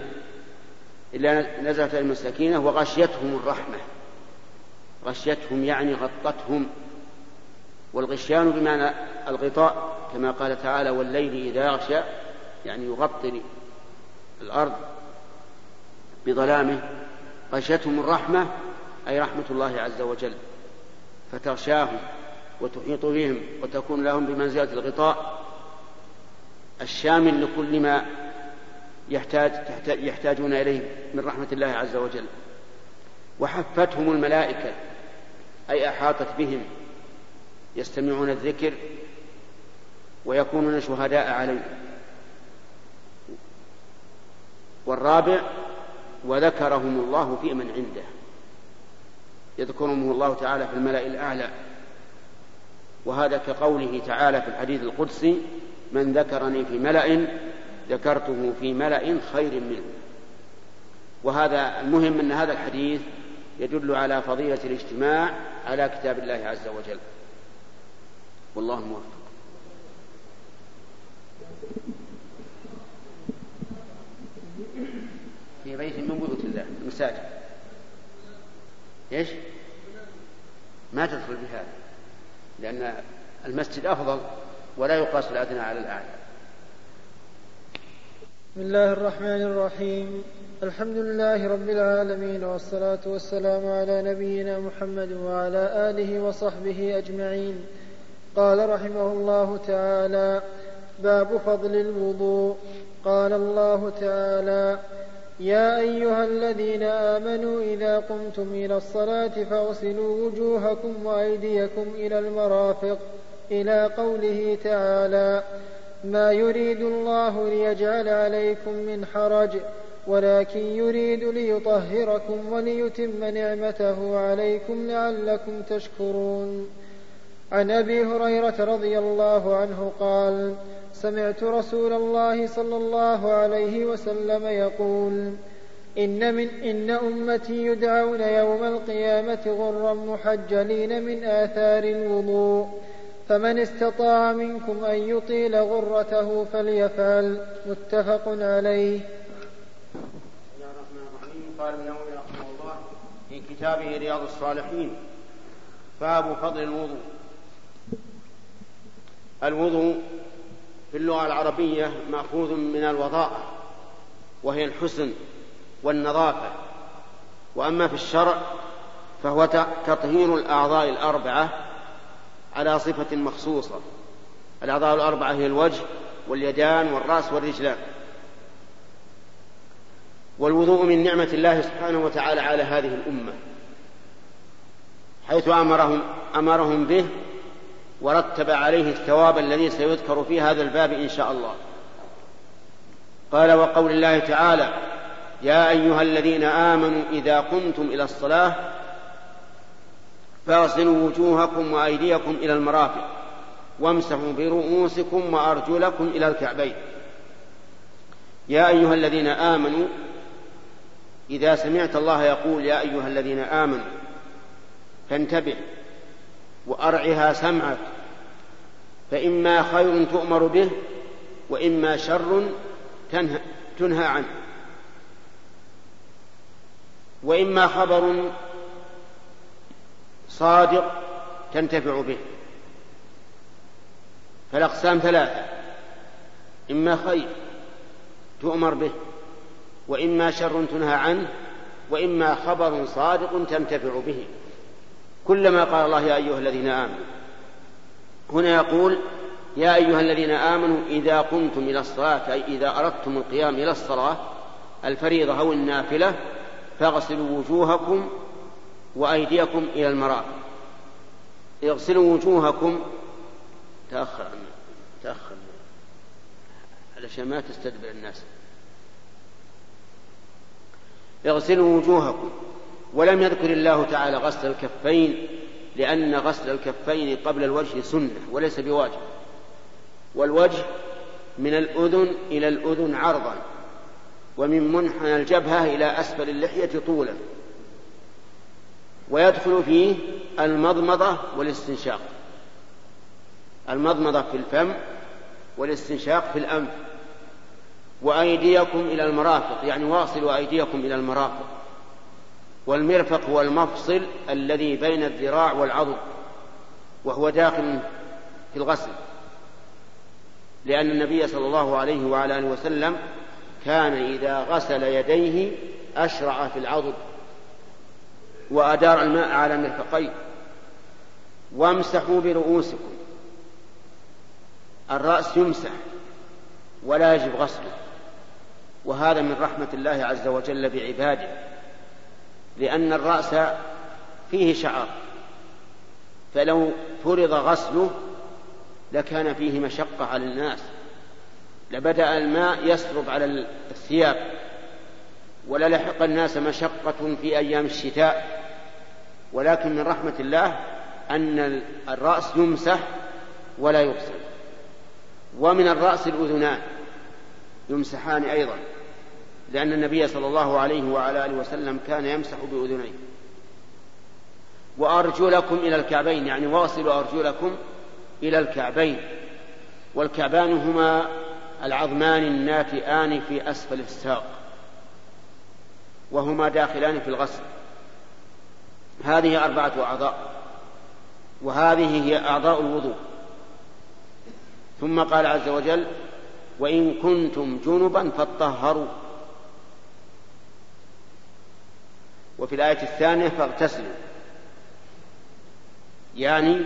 إلا نزلت عليهم السكينة وغشيتهم الرحمة. غشيتهم يعني غطتهم. والغشيان بمعنى الغطاء كما قال تعالى والليل إذا يغشى يعني يغطي الأرض بظلامه. غشيتهم الرحمة أي رحمة الله عز وجل فتغشاهم وتحيط بهم وتكون لهم بمنزلة الغطاء الشامل لكل ما يحتاج يحتاجون إليه من رحمة الله عز وجل. وحفتهم الملائكة أي أحاطت بهم يستمعون الذكر ويكونون شهداء عليه. والرابع وذكرهم الله في من عنده. يذكرهم الله تعالى في الملأ الأعلى. وهذا كقوله تعالى في الحديث القدسي من ذكرني في ملأ ذكرته في ملأ خير منه. وهذا المهم أن هذا الحديث يدل على فضيلة الاجتماع على كتاب الله عز وجل. والله موفق. في بيت من بيوت الله المساجد. إيش؟ ما تدخل بهذا لأن المسجد أفضل ولا يقاس الأدنى على الأعلى. بسم الله الرحمن الرحيم. الحمد لله رب العالمين والصلاة والسلام على نبينا محمد وعلى آله وصحبه أجمعين. قال رحمه الله تعالى باب فضل الوضوء. قال الله تعالى يا أيها الذين آمنوا إذا قمتم إلى الصلاة فاغسلوا وجوهكم وأيديكم إلى المرافق. إلى قوله تعالى ما يريد الله ليجعل عليكم من حرج ولكن يريد ليطهركم وليتم نعمته عليكم لعلكم تشكرون. عن أبي هريرة رضي الله عنه قال سمعت رسول الله صلى الله عليه وسلم يقول إن من إن أمتي يدعون يوم القيامة غرا محجلين من آثار الوضوء فمن استطاع منكم أن يطيل غرته فليفعل متفق عليه. قال النووي رحمه الله في كتابه رياض الصالحين باب فضل الوضوء. الوضوء في اللغة العربية مأخوذ من الوضاءة وهي الحسن والنظافة. وأما في الشرع فهو تطهير الأعضاء الأربعة على صفة مخصوصة. الأعضاء الأربعة هي الوجه واليدان والرأس والرجلان. والوضوء من نعمة الله سبحانه وتعالى على هذه الأمة. حيث أمرهم أمرهم به ورتب عليه الثواب الذي سيذكر في هذا الباب إن شاء الله. قال وقول الله تعالى يا أيها الذين آمنوا إذا قمتم إلى الصلاة فاغسلوا وجوهكم وأيديكم إلى المرافق وامسحوا برؤوسكم وأرجلكم إلى الكعبين. يا أيها الذين آمنوا إذا سمعت الله يقول يا أيها الذين آمنوا فانتبه وأرعها سمعك فإما خير تؤمر به وإما شر تنهى, تنهى عنه. وإما خبر صادق تنتفع به. فالأقسام ثلاثة. إما خير تؤمر به وإما شر تنهى عنه وإما خبر صادق تنتفع به. كلما قال الله يا أيها الذين آمنوا. هنا يقول يا أيها الذين آمنوا إذا قمتم إلى الصلاة أي إذا أردتم القيام إلى الصلاة الفريضة أو النافلة فاغسلوا وجوهكم وأيديكم إلى المرافق اغسلوا وجوهكم. تأخر. تأخر. علشان ما تستدبر الناس. اغسلوا وجوهكم. ولم يذكر الله تعالى غسل الكفين لأن غسل الكفين قبل الوجه سنة وليس بواجب. والوجه من الأذن إلى الأذن عرضا ومن منحنى الجبهة إلى أسفل اللحية طولا. ويدخل فيه المضمضة والاستنشاق. المضمضة في الفم والاستنشاق في الأنف. وأيديكم إلى المرافق يعني واصلوا أيديكم إلى المرافق. والمرفق هو المفصل الذي بين الذراع والعضد وهو داخل في الغسل. لأن النبي صلى الله عليه وعلى آله وسلم كان إذا غسل يديه أشرع في العضد وأدار الماء على مرفقيه وامسحوا برؤوسكم. الرأس يمسح ولا يجب غسله. وهذا من رحمة الله عز وجل بعباده لأن الرأس فيه شعر. فلو فرض غسله لكان فيه مشقة على الناس. لبدأ الماء يسرب على الثياب. وللحق الناس مشقة في أيام الشتاء ولكن من رحمة الله أن الرأس يمسح ولا يغسل. ومن الرأس الأذنان يمسحان أيضا لأن النبي صلى الله عليه وعلى آله وسلم كان يمسح بأذنيه. وأرجلكم إلى الكعبين يعني واصلوا أرجلكم إلى الكعبين. والكعبان هما العظمان الناتئان في أسفل الساق. وهما داخلان في الغسل. هذه أربعة أعضاء وهذه هي أعضاء الوضوء. ثم قال عز وجل وإن كنتم جنبا فاطهروا. وفي الآية الثانية فاغتسلوا. يعني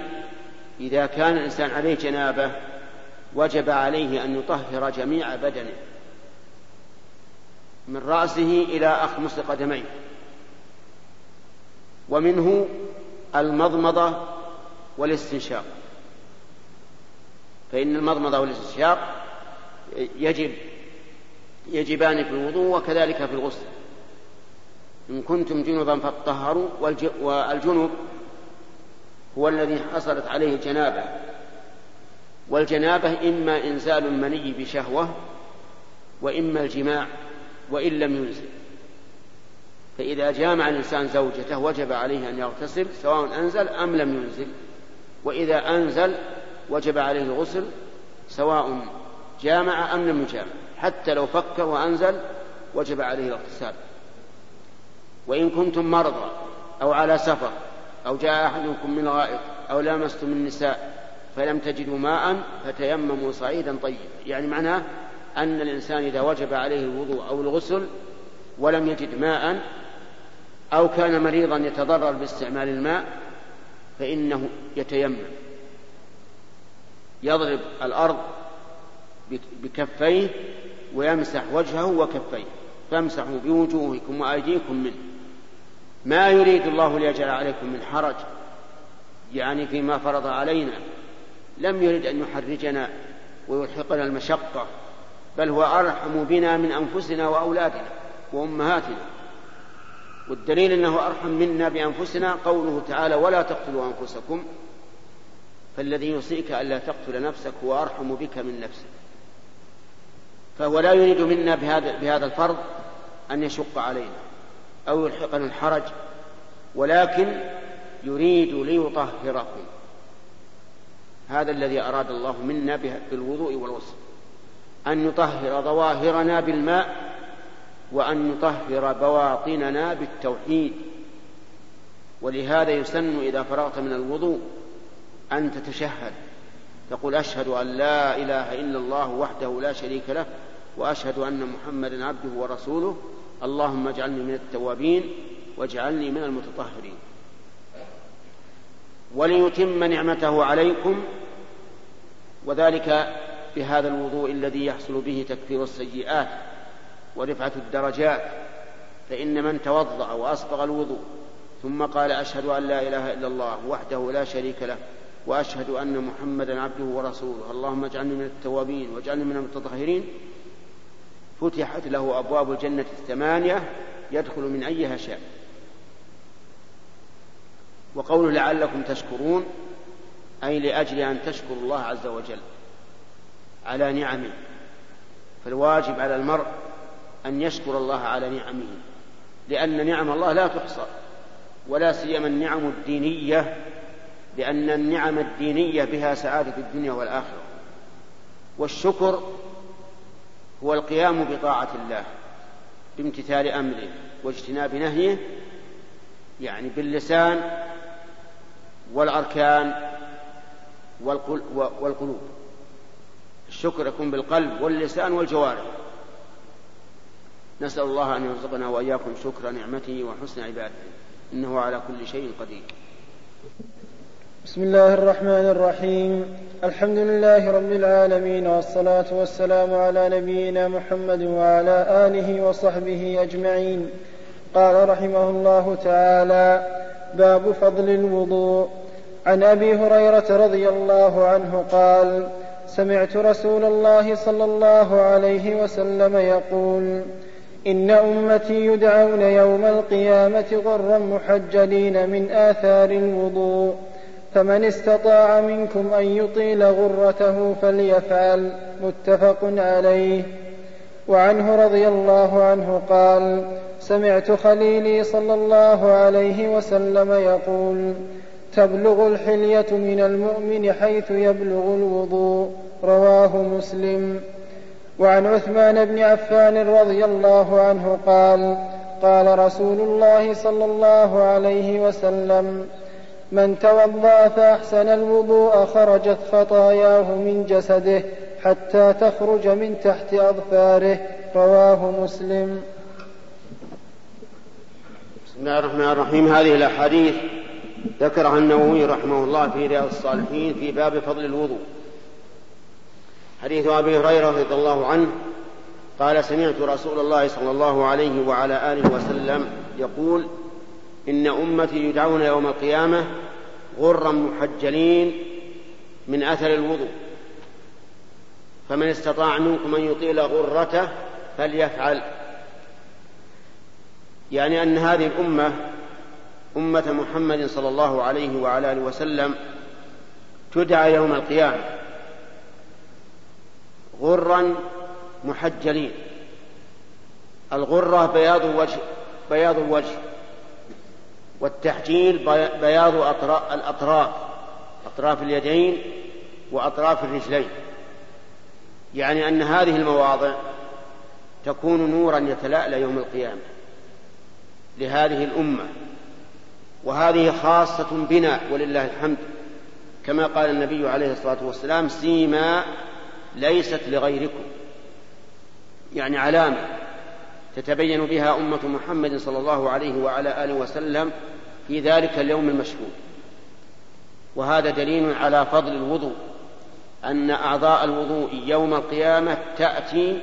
إذا كان الإنسان عليه جنابة وجب عليه أن يطهر جميع بدنه. من رأسه إلى أخمص قدميه ومنه المضمضة والاستنشاق. فإن المضمضة والاستنشاق يجب يجبان في الوضوء وكذلك في الغسل. إن كنتم جنبا فاطهروا والجنب هو الذي حصلت عليه الجنابة. والجنابة إما إنزال المني بشهوة وإما الجماع. وإن لم ينزل. فإذا جامع الإنسان زوجته وجب عليه أن يغتسل سواء أنزل أم لم ينزل. وإذا أنزل وجب عليه الغسل سواء جامع أم لم يجامع. حتى لو فكر وأنزل وجب عليه الاغتسال. وإن كنتم مرضى أو على سفر أو جاء أحدكم من غائط أو لامستم النساء فلم تجدوا ماء فتيمموا صعيدا طيبا. يعني معناه أن الإنسان إذا وجب عليه الوضوء أو الغسل ولم يجد ماء أو كان مريضا يتضرر باستعمال الماء فإنه يتيمم. يضرب الأرض بكفيه ويمسح وجهه وكفيه. فامسحوا بوجوهكم وأيديكم منه. ما يريد الله ليجعل عليكم من حرج؟ يعني فيما فرض علينا. لم يرد أن يحرجنا ويلحقنا المشقة. بل هو أرحم بنا من أنفسنا وأولادنا وأمهاتنا. والدليل أنه أرحم منا بأنفسنا قوله تعالى ولا تقتلوا أنفسكم فالذي يوصيك ألا تقتل نفسك هو أرحم بك من نفسك. فهو لا يريد منا بهذا, بهذا الفرض أن يشق علينا أو يلحقنا الحرج ولكن يريد ليطهركم. هذا الذي أراد الله منا بالوضوء والغسل. أن يطهر ظواهرنا بالماء وأن يطهر بواطننا بالتوحيد. ولهذا يسن إذا فرغت من الوضوء أن تتشهد. تقول أشهد أن لا إله إلا الله وحده لا شريك له وأشهد أن محمدا عبده ورسوله. اللهم اجعلني من التوابين واجعلني من المتطهرين. وليتم نعمته عليكم. وذلك بهذا الوضوء الذي يحصل به تكفير السيئات ورفعة الدرجات فإن من توضأ وأسبغ الوضوء ثم قال أشهد أن لا إله إلا الله وحده لا شريك له وأشهد أن محمدا عبده ورسوله اللهم اجعلني من التوابين واجعلني من المتطهرين فتحت له أبواب الجنة الثمانية يدخل من أيها شاء. وقوله لعلكم تشكرون أي لأجل أن تشكروا الله عز وجل. على نعمه. فالواجب على المرء أن يشكر الله على نعمه لأن نعم الله لا تحصى ولا سيما النعم الدينية لأن النعم الدينية بها سعادة الدنيا والآخرة. والشكر هو القيام بطاعة الله بامتثال أمره واجتناب نهيه يعني باللسان والأركان والقلوب. الشكر يكون بالقلب واللسان والجوارح. نسأل الله أن يرزقنا وإياكم شكر نعمته وحسن عبادته. إنه على كل شيء قدير. بسم الله الرحمن الرحيم. الحمد لله رب العالمين والصلاة والسلام على نبينا محمد وعلى آله وصحبه أجمعين. قال رحمه الله تعالى باب فضل الوضوء. عن أبي هريرة رضي الله عنه قال سمعت رسول الله صلى الله عليه وسلم يقول إن أمتي يدعون يوم القيامة غرا محجلين من آثار الوضوء فمن استطاع منكم أن يطيل غرته فليفعل متفق عليه. وعنه رضي الله عنه قال سمعت خليلي صلى الله عليه وسلم يقول تبلغ الحلية من المؤمن حيث يبلغ الوضوء رواه مسلم. وعن عثمان بن عفان رضي الله عنه قال قال رسول الله صلى الله عليه وسلم من توضأ فأحسن الوضوء خرجت خطاياه من جسده حتى تخرج من تحت أظفاره. رواه مسلم. بسم الله الرحمن الرحيم. هذه الأحاديث ذكرها النووي رحمه الله في رياض الصالحين في باب فضل الوضوء. حديث أبي هريرة رضي الله عنه قال سمعت رسول الله صلى الله عليه وعلى آله وسلم يقول إن أمتي يدعون يوم القيامة غرا محجلين من أثر الوضوء فمن استطاع منكم أن يطيل غرته فليفعل. يعني أن هذه الأمة أمة محمد صلى الله عليه وعلى آله وسلم تدعى يوم القيامة غرا محجلين. الغرة بياض الوجه بياض الوجه والتحجيل بياض الأطراف أطراف اليدين وأطراف الرجلين. يعني أن هذه المواضع تكون نورا يتلألأ يوم القيامة لهذه الأمة. وهذه خاصة بنا ولله الحمد. كما قال النبي عليه الصلاة والسلام سيما ليست لغيركم. يعني علامة تتبين بها أمة محمد صلى الله عليه وعلى آله وسلم في ذلك اليوم المشهود. وهذا دليل على فضل الوضوء أن أعضاء الوضوء يوم القيامة تأتي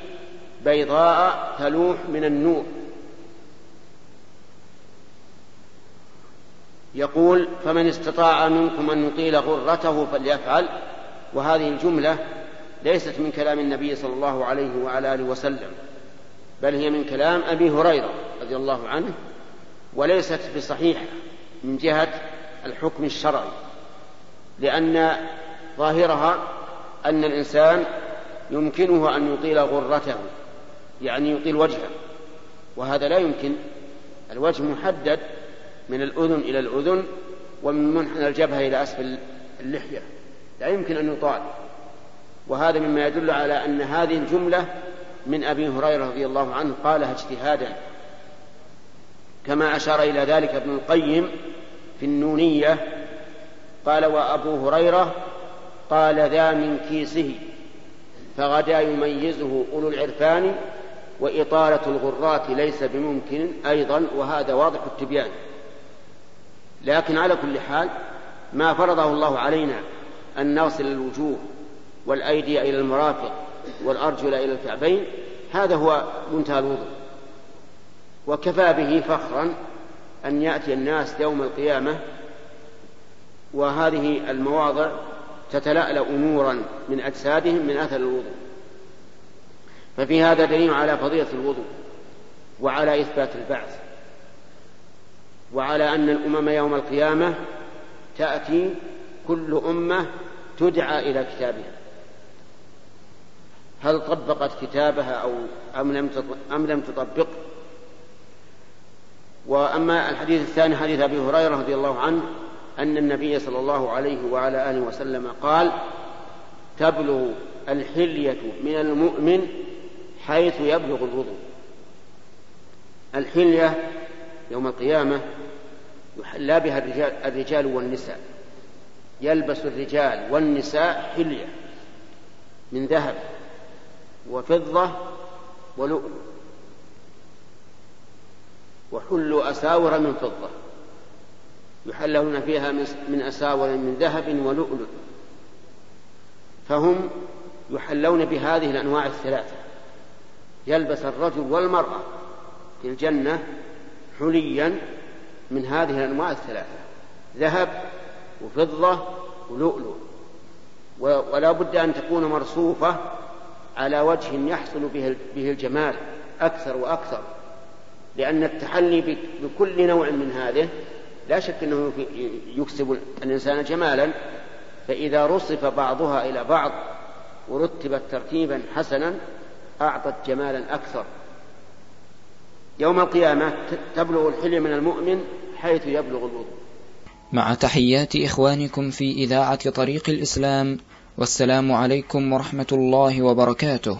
بيضاء تلوح من النور. يقول فمن استطاع منكم أن يطيل غرته فليفعل وهذه الجملة ليست من كلام النبي صلى الله عليه وعلى آله وسلم بل هي من كلام أبي هريرة رضي الله عنه وليست بصحيحه من جهة الحكم الشرعي لأن ظاهرها أن الإنسان يمكنه أن يطيل غرته يعني يطيل وجهه وهذا لا يمكن الوجه محدد من الأذن إلى الأذن ومن منحنى الجبهة إلى أسفل اللحية. لا يمكن أن يطال. وهذا مما يدل على أن هذه الجملة من أبي هريرة رضي الله عنه قالها اجتهادا. كما أشار إلى ذلك ابن القيم في النونية. قال وأبو هريرة قال ذا من كيسه فغدا يميزه أولو العرفان وإطالة الغرات ليس بممكن أيضا وهذا واضح التبيان. لكن على كل حال ما فرضه الله علينا أن نغسل الوجوه والأيدي إلى المرافق والأرجل إلى الكعبين هذا هو منتهى الوضوء. وكفى به فخرا أن يأتي الناس يوم القيامة وهذه المواضع تتلألأ نورا من أجسادهم من أثر الوضوء. ففي هذا دليل على فضيلة الوضوء وعلى إثبات البعث. وعلى أن الأمم يوم القيامة تأتي كل أمة تدعى إلى كتابها. هل طبقت كتابها أو أم لم أم لم تطبق؟ وأما الحديث الثاني حديث أبي هريرة رضي الله عنه أن النبي صلى الله عليه وعلى آله وسلم قال تبلغ الحلية من المؤمن حيث يبلغ الوضوء. الحلية يوم القيامة يحلى بها الرجال, الرجال والنساء. يلبس الرجال والنساء حلية من ذهب وفضة ولؤلؤ. وحلوا أساور من فضة. يحلون فيها من أساور من ذهب ولؤلؤ. فهم يحلون بهذه الأنواع الثلاثة. يلبس الرجل والمرأة في الجنة حليا من هذه الأنواع الثلاثة ذهب وفضة ولؤلؤ. ولا بد أن تكون مرصوفة على وجه يحصل به الجمال أكثر وأكثر. لأن التحلي بكل نوع من هذه لا شك أنه يكسب الإنسان جمالا. فإذا رصف بعضها إلى بعض ورتبت ترتيبا حسنا أعطت جمالا أكثر. يوم القيامة تبلغ الحلي من المؤمن حيث يبلغ الوضوء مع تحيات إخوانكم في إذاعة طريق الإسلام والسلام عليكم ورحمة الله وبركاته.